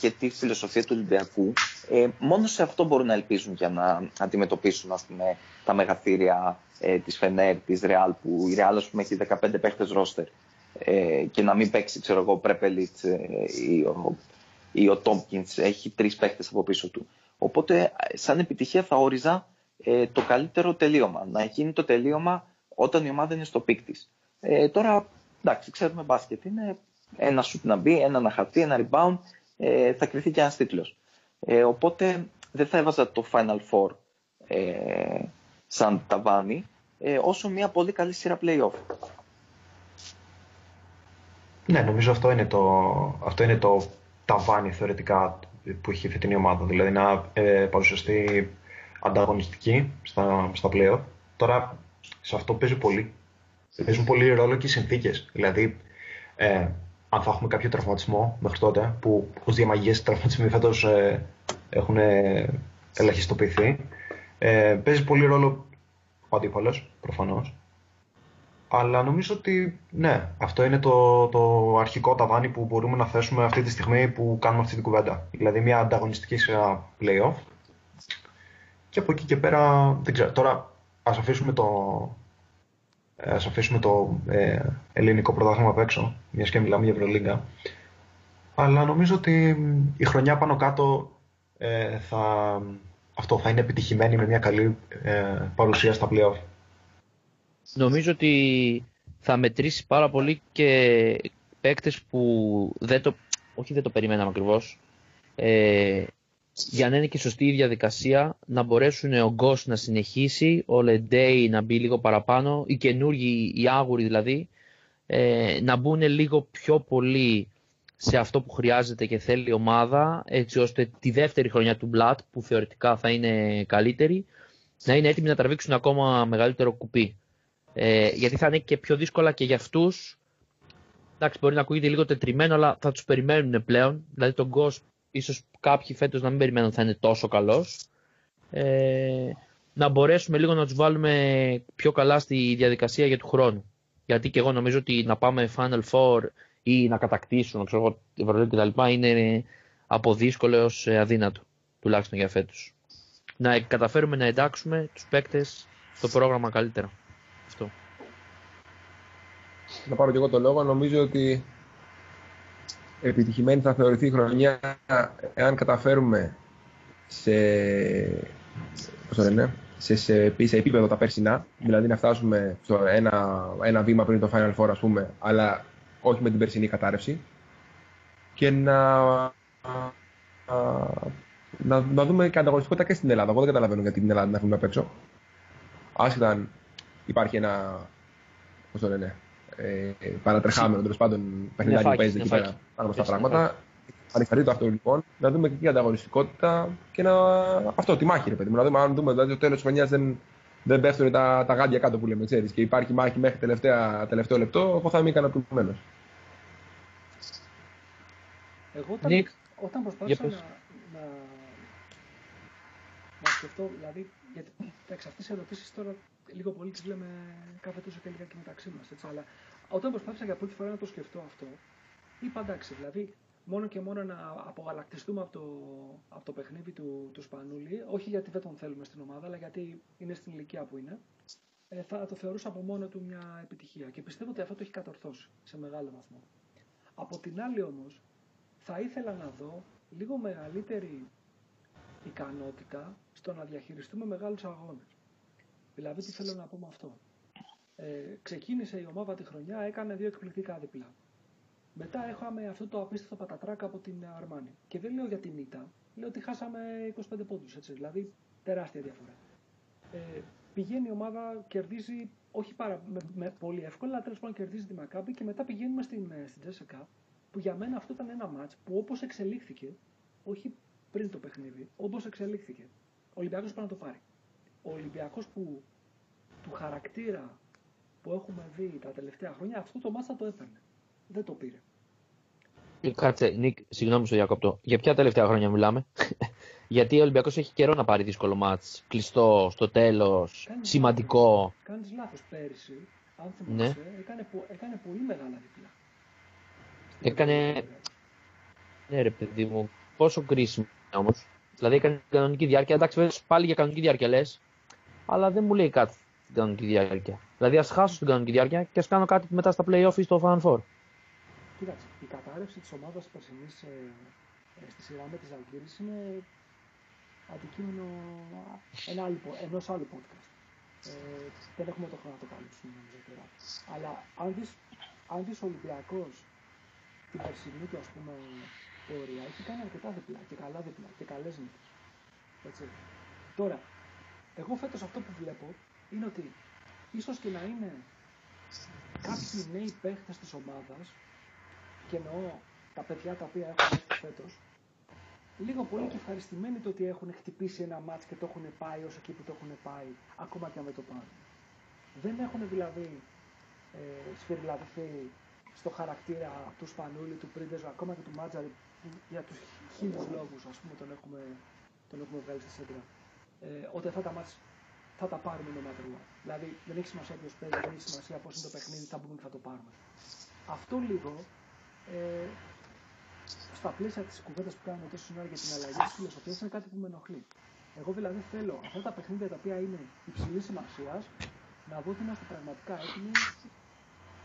E: και τη φιλοσοφία του Ολυμπιακού ε, μόνο σε αυτό μπορούν να ελπίζουν για να αντιμετωπίσουν ας πούμε, τα μεγαθήρια ε, της Φενέρ, της Ρεάλ που η Ρεάλ ας πούμε, έχει 15 παίχτες ρόστερ ε, και να μην παίξει ξέρω εγώ Πρέπελιτς ε, ή ο, ή ο Τόμπκινς έχει τρεις παίχτες από πίσω του. Οπότε σαν επιτυχία θα όριζα ε, το καλύτερο τελείωμα. Να γίνει το τελείωμα όταν η ομάδα είναι στο peak της. Ε, τώρα, εντάξει, ξέρουμε μπάσκετ. Είναι ένα σουτ να μπει, ένα να χαρτί, ένα rebound. Ε, θα κριθεί και ένας τίτλος. Ε, οπότε δεν θα έβαζα το Final Four ε, σαν ταβάνι, ε, όσο μια πολύ καλή σειρά playoff.
G: Ναι, νομίζω αυτό είναι το, αυτό είναι το ταβάνι θεωρητικά που έχει η φετινή ομάδα. Δηλαδή να ε, παρουσιαστεί ανταγωνιστική στα, στα playoff. Τώρα σε αυτό παίζει πολύ. Παίζουν πολύ ρόλο και οι συνθήκες. Δηλαδή, ε, αν θα έχουμε κάποιο τραυματισμό μέχρι τότε, που ως διαμαγείε τραυματισμοί φέτος ε, έχουν ελαχιστοποιηθεί, ε, παίζει πολύ ρόλο ο αντίπαλος, προφανώς. Αλλά νομίζω ότι ναι, αυτό είναι το, το αρχικό ταβάνι που μπορούμε να θέσουμε αυτή τη στιγμή που κάνουμε αυτή την κουβέντα. Δηλαδή μια ανταγωνιστική σειρά playoff. Και από εκεί και πέρα δεν ξέρω. Τώρα ας αφήσουμε το, ας αφήσουμε το ε, ελληνικό πρωτάθλημα απ' έξω, μιας και μιλάμε για Ευρωλίγκα. Αλλά νομίζω ότι η χρονιά πάνω κάτω ε, θα, αυτό θα είναι επιτυχημένη με μια καλή ε, παρουσία στα playoff.
D: Νομίζω ότι θα μετρήσει πάρα πολύ και παίκτες που δεν το, όχι δεν το περιμέναμε ακριβώς, ε, για να είναι και σωστή η διαδικασία, να μπορέσουν ο Γκος να συνεχίσει, ο Λεντέι να μπει λίγο παραπάνω, οι καινούργοι, οι άγουροι δηλαδή, ε, να μπουν λίγο πιο πολύ σε αυτό που χρειάζεται και θέλει η ομάδα, έτσι ώστε τη δεύτερη χρονιά του Μπλατ, που θεωρητικά θα είναι καλύτερη, να είναι έτοιμοι να τραβήξουν ακόμα μεγαλύτερο κουπί. Ε, γιατί θα είναι και πιο δύσκολα και για αυτούς. Εντάξει, μπορεί να ακούγεται λίγο τετριμένο, αλλά θα τους περιμένουν πλέον. Δηλαδή, τον Ghost, ίσως κάποιοι φέτος να μην περιμένουν θα είναι τόσο καλός. Ε, να μπορέσουμε λίγο να τους βάλουμε πιο καλά στη διαδικασία για του χρόνου. Γιατί και εγώ νομίζω ότι να πάμε Final Four ή να κατακτήσουν ξέρω εγώ, Ευρωλίγα κτλ. είναι από δύσκολο έως αδύνατο, τουλάχιστον για φέτος. Να καταφέρουμε να εντάξουμε τους παίκτες στο πρόγραμμα καλύτερα. Αυτό.
F: Να πάρω και εγώ το λόγο. Νομίζω ότι επιτυχημένη θα θεωρηθεί η χρονιά εάν καταφέρουμε σε, πώς λένε, σε, σε, σε επίπεδο τα περσινά, δηλαδή να φτάσουμε στο ένα, ένα βήμα πριν το Final Four ας πούμε, αλλά όχι με την περσινή κατάρρευση και να, να, να δούμε και ανταγωνιστικότητα και στην Ελλάδα. Εγώ δεν καταλαβαίνω γιατί την Ελλάδα να έχουμε απ' έξω. Άσχετα αν υπάρχει ένα. Πώς το λένε. Ε, παρατρεχάμενο τέλος πάντων παιχνιδάκι που παίζει εκεί πέρα πάνω στα πράγματα. Ανεξαρτήτω αυτό λοιπόν, να δούμε και εκεί ανταγωνιστικότητα και να. Αυτό, τη μάχη, ρε παιδί μου. Να δούμε αν δούμε δηλαδή, το τέλος της χρονιάς δεν, δεν πέφτουν τα, τα γάντια κάτω που λέμε, ξέρεις, και υπάρχει μάχη μέχρι τελευταία, τελευταίο λεπτό, εγώ θα είμαι ικανοποιημένος.
C: Εγώ όταν,
D: Νίκ,
C: όταν προσπάθησα
D: για
C: να,
D: πες.
C: να, να σκεφτώ, δηλαδή, γιατί εντάξει, αυτές οι ερωτήσεις τώρα λίγο πολύ τις λέμε κάθε τόσο και λίγα και μεταξύ μας, έτσι, αλλά όταν προσπάθησα για πρώτη φορά να το σκεφτώ αυτό, είπα εντάξει, δηλαδή, μόνο και μόνο να απογαλακτιστούμε από το, από το παιχνίδι του, του Σπανούλη, όχι γιατί δεν τον θέλουμε στην ομάδα, αλλά γιατί είναι στην ηλικία που είναι, ε, θα το θεωρούσα από μόνο του μια επιτυχία. Και πιστεύω ότι αυτό το έχει κατορθώσει σε μεγάλο βαθμό. Από την άλλη όμως, θα ήθελα να δω λίγο μεγαλύτερη ικανότητα στο να διαχειριστούμε μεγάλους αγώνες. Δηλαδή, τι θέλω να πω με αυτό. Ε, ξεκίνησε η ομάδα τη χρονιά, έκανε δύο εκπληκτικά διπλά. Μετά είχαμε αυτό το απίστευτο πατατράκα από την Αρμάνη. Και δεν λέω για την ήττα, λέω ότι χάσαμε 25 πόντους, έτσι, δηλαδή τεράστια διαφορά. Ε, πηγαίνει η ομάδα, κερδίζει, όχι πάρα, με, με πολύ εύκολα, αλλά τέλος πάντων κερδίζει τη Μακάμπη και μετά πηγαίνουμε στην, ε, στην Τζέσσεκα, που για μένα αυτό ήταν ένα μάτς που όπως εξελίχθηκε, όχι πριν το παιχνίδι, όπως εξελίχθηκε, ο Ολυμπιακός πρέπει να το πάρει. Ο Ολυμπιακός που του χαρακτήρα που έχουμε δει τα τελευταία χρόνια, αυτό το μάτς θα το έπαιρνε. Δεν το πήρε.
D: Ε, Κάτσε, Νίκ, συγγνώμη στο διακόπτω. Για ποια τελευταία χρόνια μιλάμε; [LAUGHS] Γιατί ο Ολυμπιακός έχει καιρό να πάρει δύσκολο μάτς. Κλειστό, στο τέλος,
C: Κάνεις
D: σημαντικό.
C: λάθος. Κάνεις λάθος πέρυσι, αν θυμάσαι, έκανε, πο- έκανε πολύ μεγάλα διπλά. Στην
D: Έκανε-
C: Ευρώπη.
D: Ναι, ρε παιδί μου, πόσο κρίσιμο όμως. Δηλαδή έκανε την κανονική διάρκεια. Εντάξει, βέβαια, πάλι για κανονική διάρκεια λες, αλλά δεν μου λέει κάτι στην κανονική διάρκεια. Δηλαδή, ας χάσω στην κανονική διάρκεια και ας κάνω κάτι μετά στα playoff ή στο Fan Four.
C: Κοίταξε, η κατάρρευση της ομάδας της περσινής ε, ε, στη σειρά με τις Αλγύρες είναι αντικείμενο ένα άλλο, πο- ενός άλλου podcast. Ε, δεν έχουμε το χρόνο να το καλύψουμε νομίζω τώρα. Αλλά αν δεις, αν δεις ο Ολυμπιακός την περσινή του ας πούμε πορεία έχει κάνει αρκετά διπλά και καλά διπλά και καλές νίκες. Έτσι. Τώρα, εγώ φέτος αυτό που βλέπω είναι ότι ίσως και να είναι κάποιοι νέοι παίχτες της ομάδας και εννοώ τα παιδιά τα οποία έχουν έρθει φέτος, λίγο πολύ και ευχαριστημένοι το ότι έχουν χτυπήσει ένα μάτς και το έχουν πάει όσο εκεί που το έχουν πάει, ακόμα και αν δεν το πάρουν. Δεν έχουν δηλαδή ε, σφυριλατηθεί στο χαρακτήρα του Σπανούλη, του Πρίντεζου, ακόμα και του Μάτζαρη, που για τους χίλιους λόγους ας πούμε τον έχουμε, τον έχουμε βγάλει στη σέντρα. Ε, ότι αυτά τα μάτς θα τα πάρουμε no matter what. Δηλαδή δεν έχει σημασία ποιος παίζει, δεν έχει σημασία πώς είναι το παιχνίδι, θα πούμε ότι θα το πάρουμε. Αυτό λίγο ε, στα πλαίσια της κουβέντας που κάνουμε τόσο ώρα για την αλλαγή της φιλοσοφίας είναι κάτι που με ενοχλεί. Εγώ δηλαδή θέλω αυτά τα παιχνίδια τα οποία είναι υψηλής σημασίας να δω ότι είμαστε πραγματικά έτοιμοι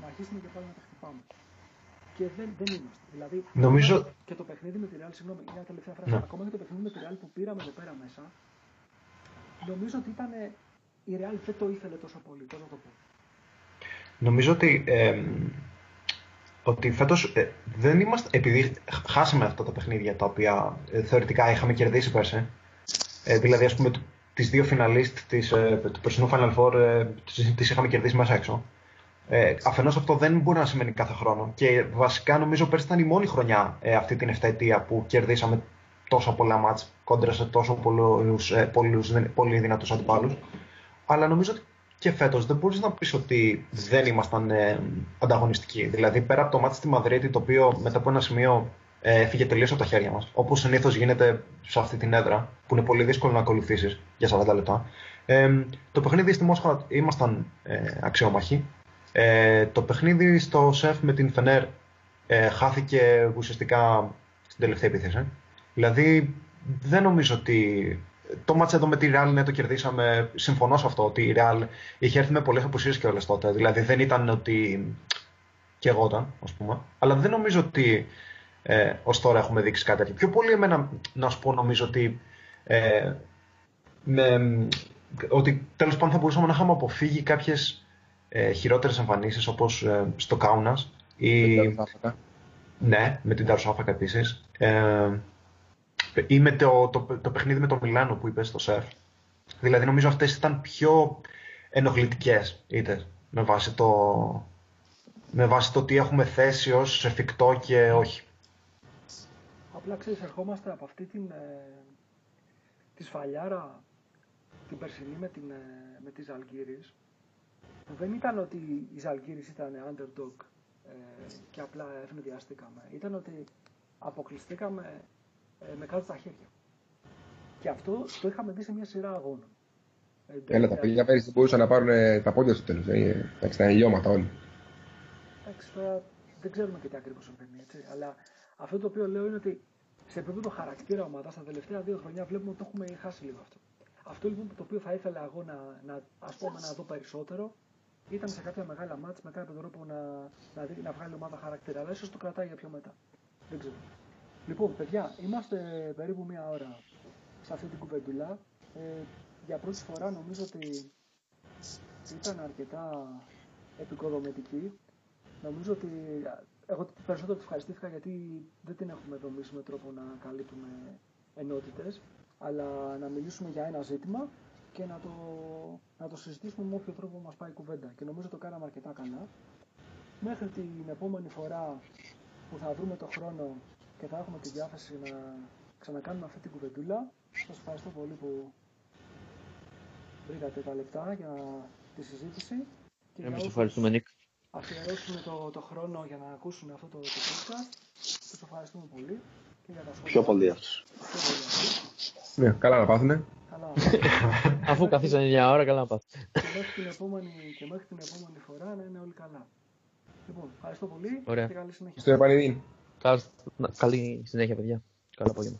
C: να αρχίσουμε και πάλι να τα χτυπάμε. Και δεν, δεν είμαστε. Δηλαδή,
G: Νομίζω-
C: ακόμα και το παιχνίδι με τη Real, συγγνώμη, μια τελευταία φράση.
G: Ναι.
C: Ακόμα και το παιχνίδι με τη Real που πήραμε εδώ πέρα μέσα, νομίζω ότι ήταν. Η Real δεν το ήθελε τόσο πολύ. Πώς να το πω.
G: Νομίζω ότι, ε, ότι φέτος ε, δεν είμαστε, επειδή χάσαμε αυτά τα παιχνίδια τα οποία ε, θεωρητικά είχαμε κερδίσει πέρσι, ε, δηλαδή ας πούμε το- τις δύο φιναλίστ της, ε, του περσινού Final Four ε, τις, τις είχαμε κερδίσει μέσα έξω. Ε, αφενός αυτό δεν μπορεί να σημαίνει κάθε χρόνο και βασικά νομίζω πέρσι ήταν η μόνη χρονιά ε, αυτή την 7 ετία που κερδίσαμε τόσα πολλά μάτς κόντρα σε τόσο πολλούς, ε, πολλούς, δεν- πολύ δυνατούς αντιπάλους. Αλλά νομίζω ότι και φέτος δεν μπορείς να πεις ότι δεν ήμασταν ε, ανταγωνιστικοί. Δηλαδή, πέρα από το μάτι στη Μαδρίτη, το οποίο μετά από ένα σημείο ε, έφυγε τελείως από τα χέρια μας, όπως συνήθως γίνεται σε αυτή την έδρα, που είναι πολύ δύσκολο να ακολουθήσεις για 40 λεπτά. Ε, το παιχνίδι στη Μόσχα ήμασταν ε, αξιόμαχοι. Ε, το παιχνίδι στο ΣΕΦ με την Φενέρ ε, χάθηκε ουσιαστικά στην τελευταία επίθεση. Δηλαδή, δεν νομίζω ότι το μάτς εδώ με τη Real ναι το κερδίσαμε. Συμφωνώ σε αυτό ότι η Real είχε έρθει με πολλές απουσίες και όλες τότε. Δηλαδή δεν ήταν ότι και εγώ ήταν, ας πούμε. Αλλά δεν νομίζω ότι ε, ως τώρα έχουμε δείξει κάτι τέτοιο. Πιο πολύ εμένα, να σου πω, νομίζω ότι ε, με, ότι τέλος πάντων θα μπορούσαμε να είχαμε αποφύγει κάποιες ε, χειρότερες εμφανίσεις όπως ε, στο Κάουνας ή ναι, με την Ταρουσάφακα επίσης. Ε, ή με το, το, το παιχνίδι με το Μιλάνο που είπες στο ΣΕΦ. Δηλαδή νομίζω αυτές ήταν πιο ενοχλητικές είτε με βάση το, με βάση το τι έχουμε θέσει ως εφικτό και όχι.
C: Απλά ξέρεις, ερχόμαστε από αυτή την, ε, τη σφαλιάρα την περσινή με, την, ε, με τις Ζαλγκύρης που δεν ήταν ότι οι Ζαλγκύρης ήταν underdog ε, και απλά ευνηδιαστήκαμε. Ήταν ότι αποκλειστήκαμε ε, με κάτω στα χέρια. Και αυτό το είχαμε δει σε μια σειρά αγώνων. Ε,
F: Έλα, τα
C: τελευταία-
F: παιδιά πέρυσι δεν μπορούσαν να πάρουν ε, τα πόδια στο τέλος. Εντάξει, ήταν λιώματα όλοι.
C: Εντάξει, τώρα δεν ξέρουμε και τι ακριβώς συμβαίνει, έτσι. Αλλά αυτό το οποίο λέω είναι ότι σε επίπεδο χαρακτήρα ομάδας στα τελευταία δύο χρονιά βλέπουμε ότι το έχουμε χάσει λίγο αυτό. Αυτό λοιπόν το οποίο θα ήθελα εγώ να, να, ας πούμε, να δω περισσότερο ήταν σε κάποια μεγάλα μάτς με κάποιο τρόπο να, να, δει, να βγάλει ομάδα χαρακτήρα. Αλλά ίσως το κρατάει για πιο μετά. Δεν ξέρω. Λοιπόν, παιδιά, είμαστε περίπου μία ώρα σε αυτή την κουβεντούλα. Ε, για πρώτη φορά νομίζω ότι ήταν αρκετά επικοδομητική. Νομίζω ότι εγώ περισσότερο του ευχαριστήθηκα γιατί δεν την έχουμε δομήσει με τρόπο να καλύπτουμε ενότητες, αλλά να μιλήσουμε για ένα ζήτημα και να το, να το συζητήσουμε με όποιο τρόπο μας πάει η κουβέντα. Και νομίζω το κάναμε αρκετά καλά. Μέχρι την επόμενη φορά που θα βρούμε το χρόνο και θα έχουμε τη διάθεση να ξανακάνουμε αυτή την κουβεντούλα. Σας ευχαριστώ πολύ που βρήκατε τα λεπτά για τη συζήτηση. Και
D: Εμείς
C: για
D: ευχαριστούμε,
C: όσους
D: Νίκ.
C: αφιερώσουν το, το χρόνο για να ακούσουν αυτό το, το podcast. Τους ευχαριστούμε πολύ και για τα σχόλια.
E: Πιο πολύ αυτούς.
C: Πιο πολύ αυτούς.
F: Ναι, καλά να πάθουνε.
C: Καλά. [LAUGHS]
D: Αφού καθίσανε μια ώρα, καλά να πάθει.
C: και, μέχρι την επόμενη, και μέχρι την επόμενη φορά να είναι όλοι καλά. Λοιπόν, ευχαριστώ πολύ
D: Ωραία.
C: και καλή συνέχεια.
F: Στο επανειδή.
D: Καλή συνέχεια, παιδιά. Καλό απόγευμα.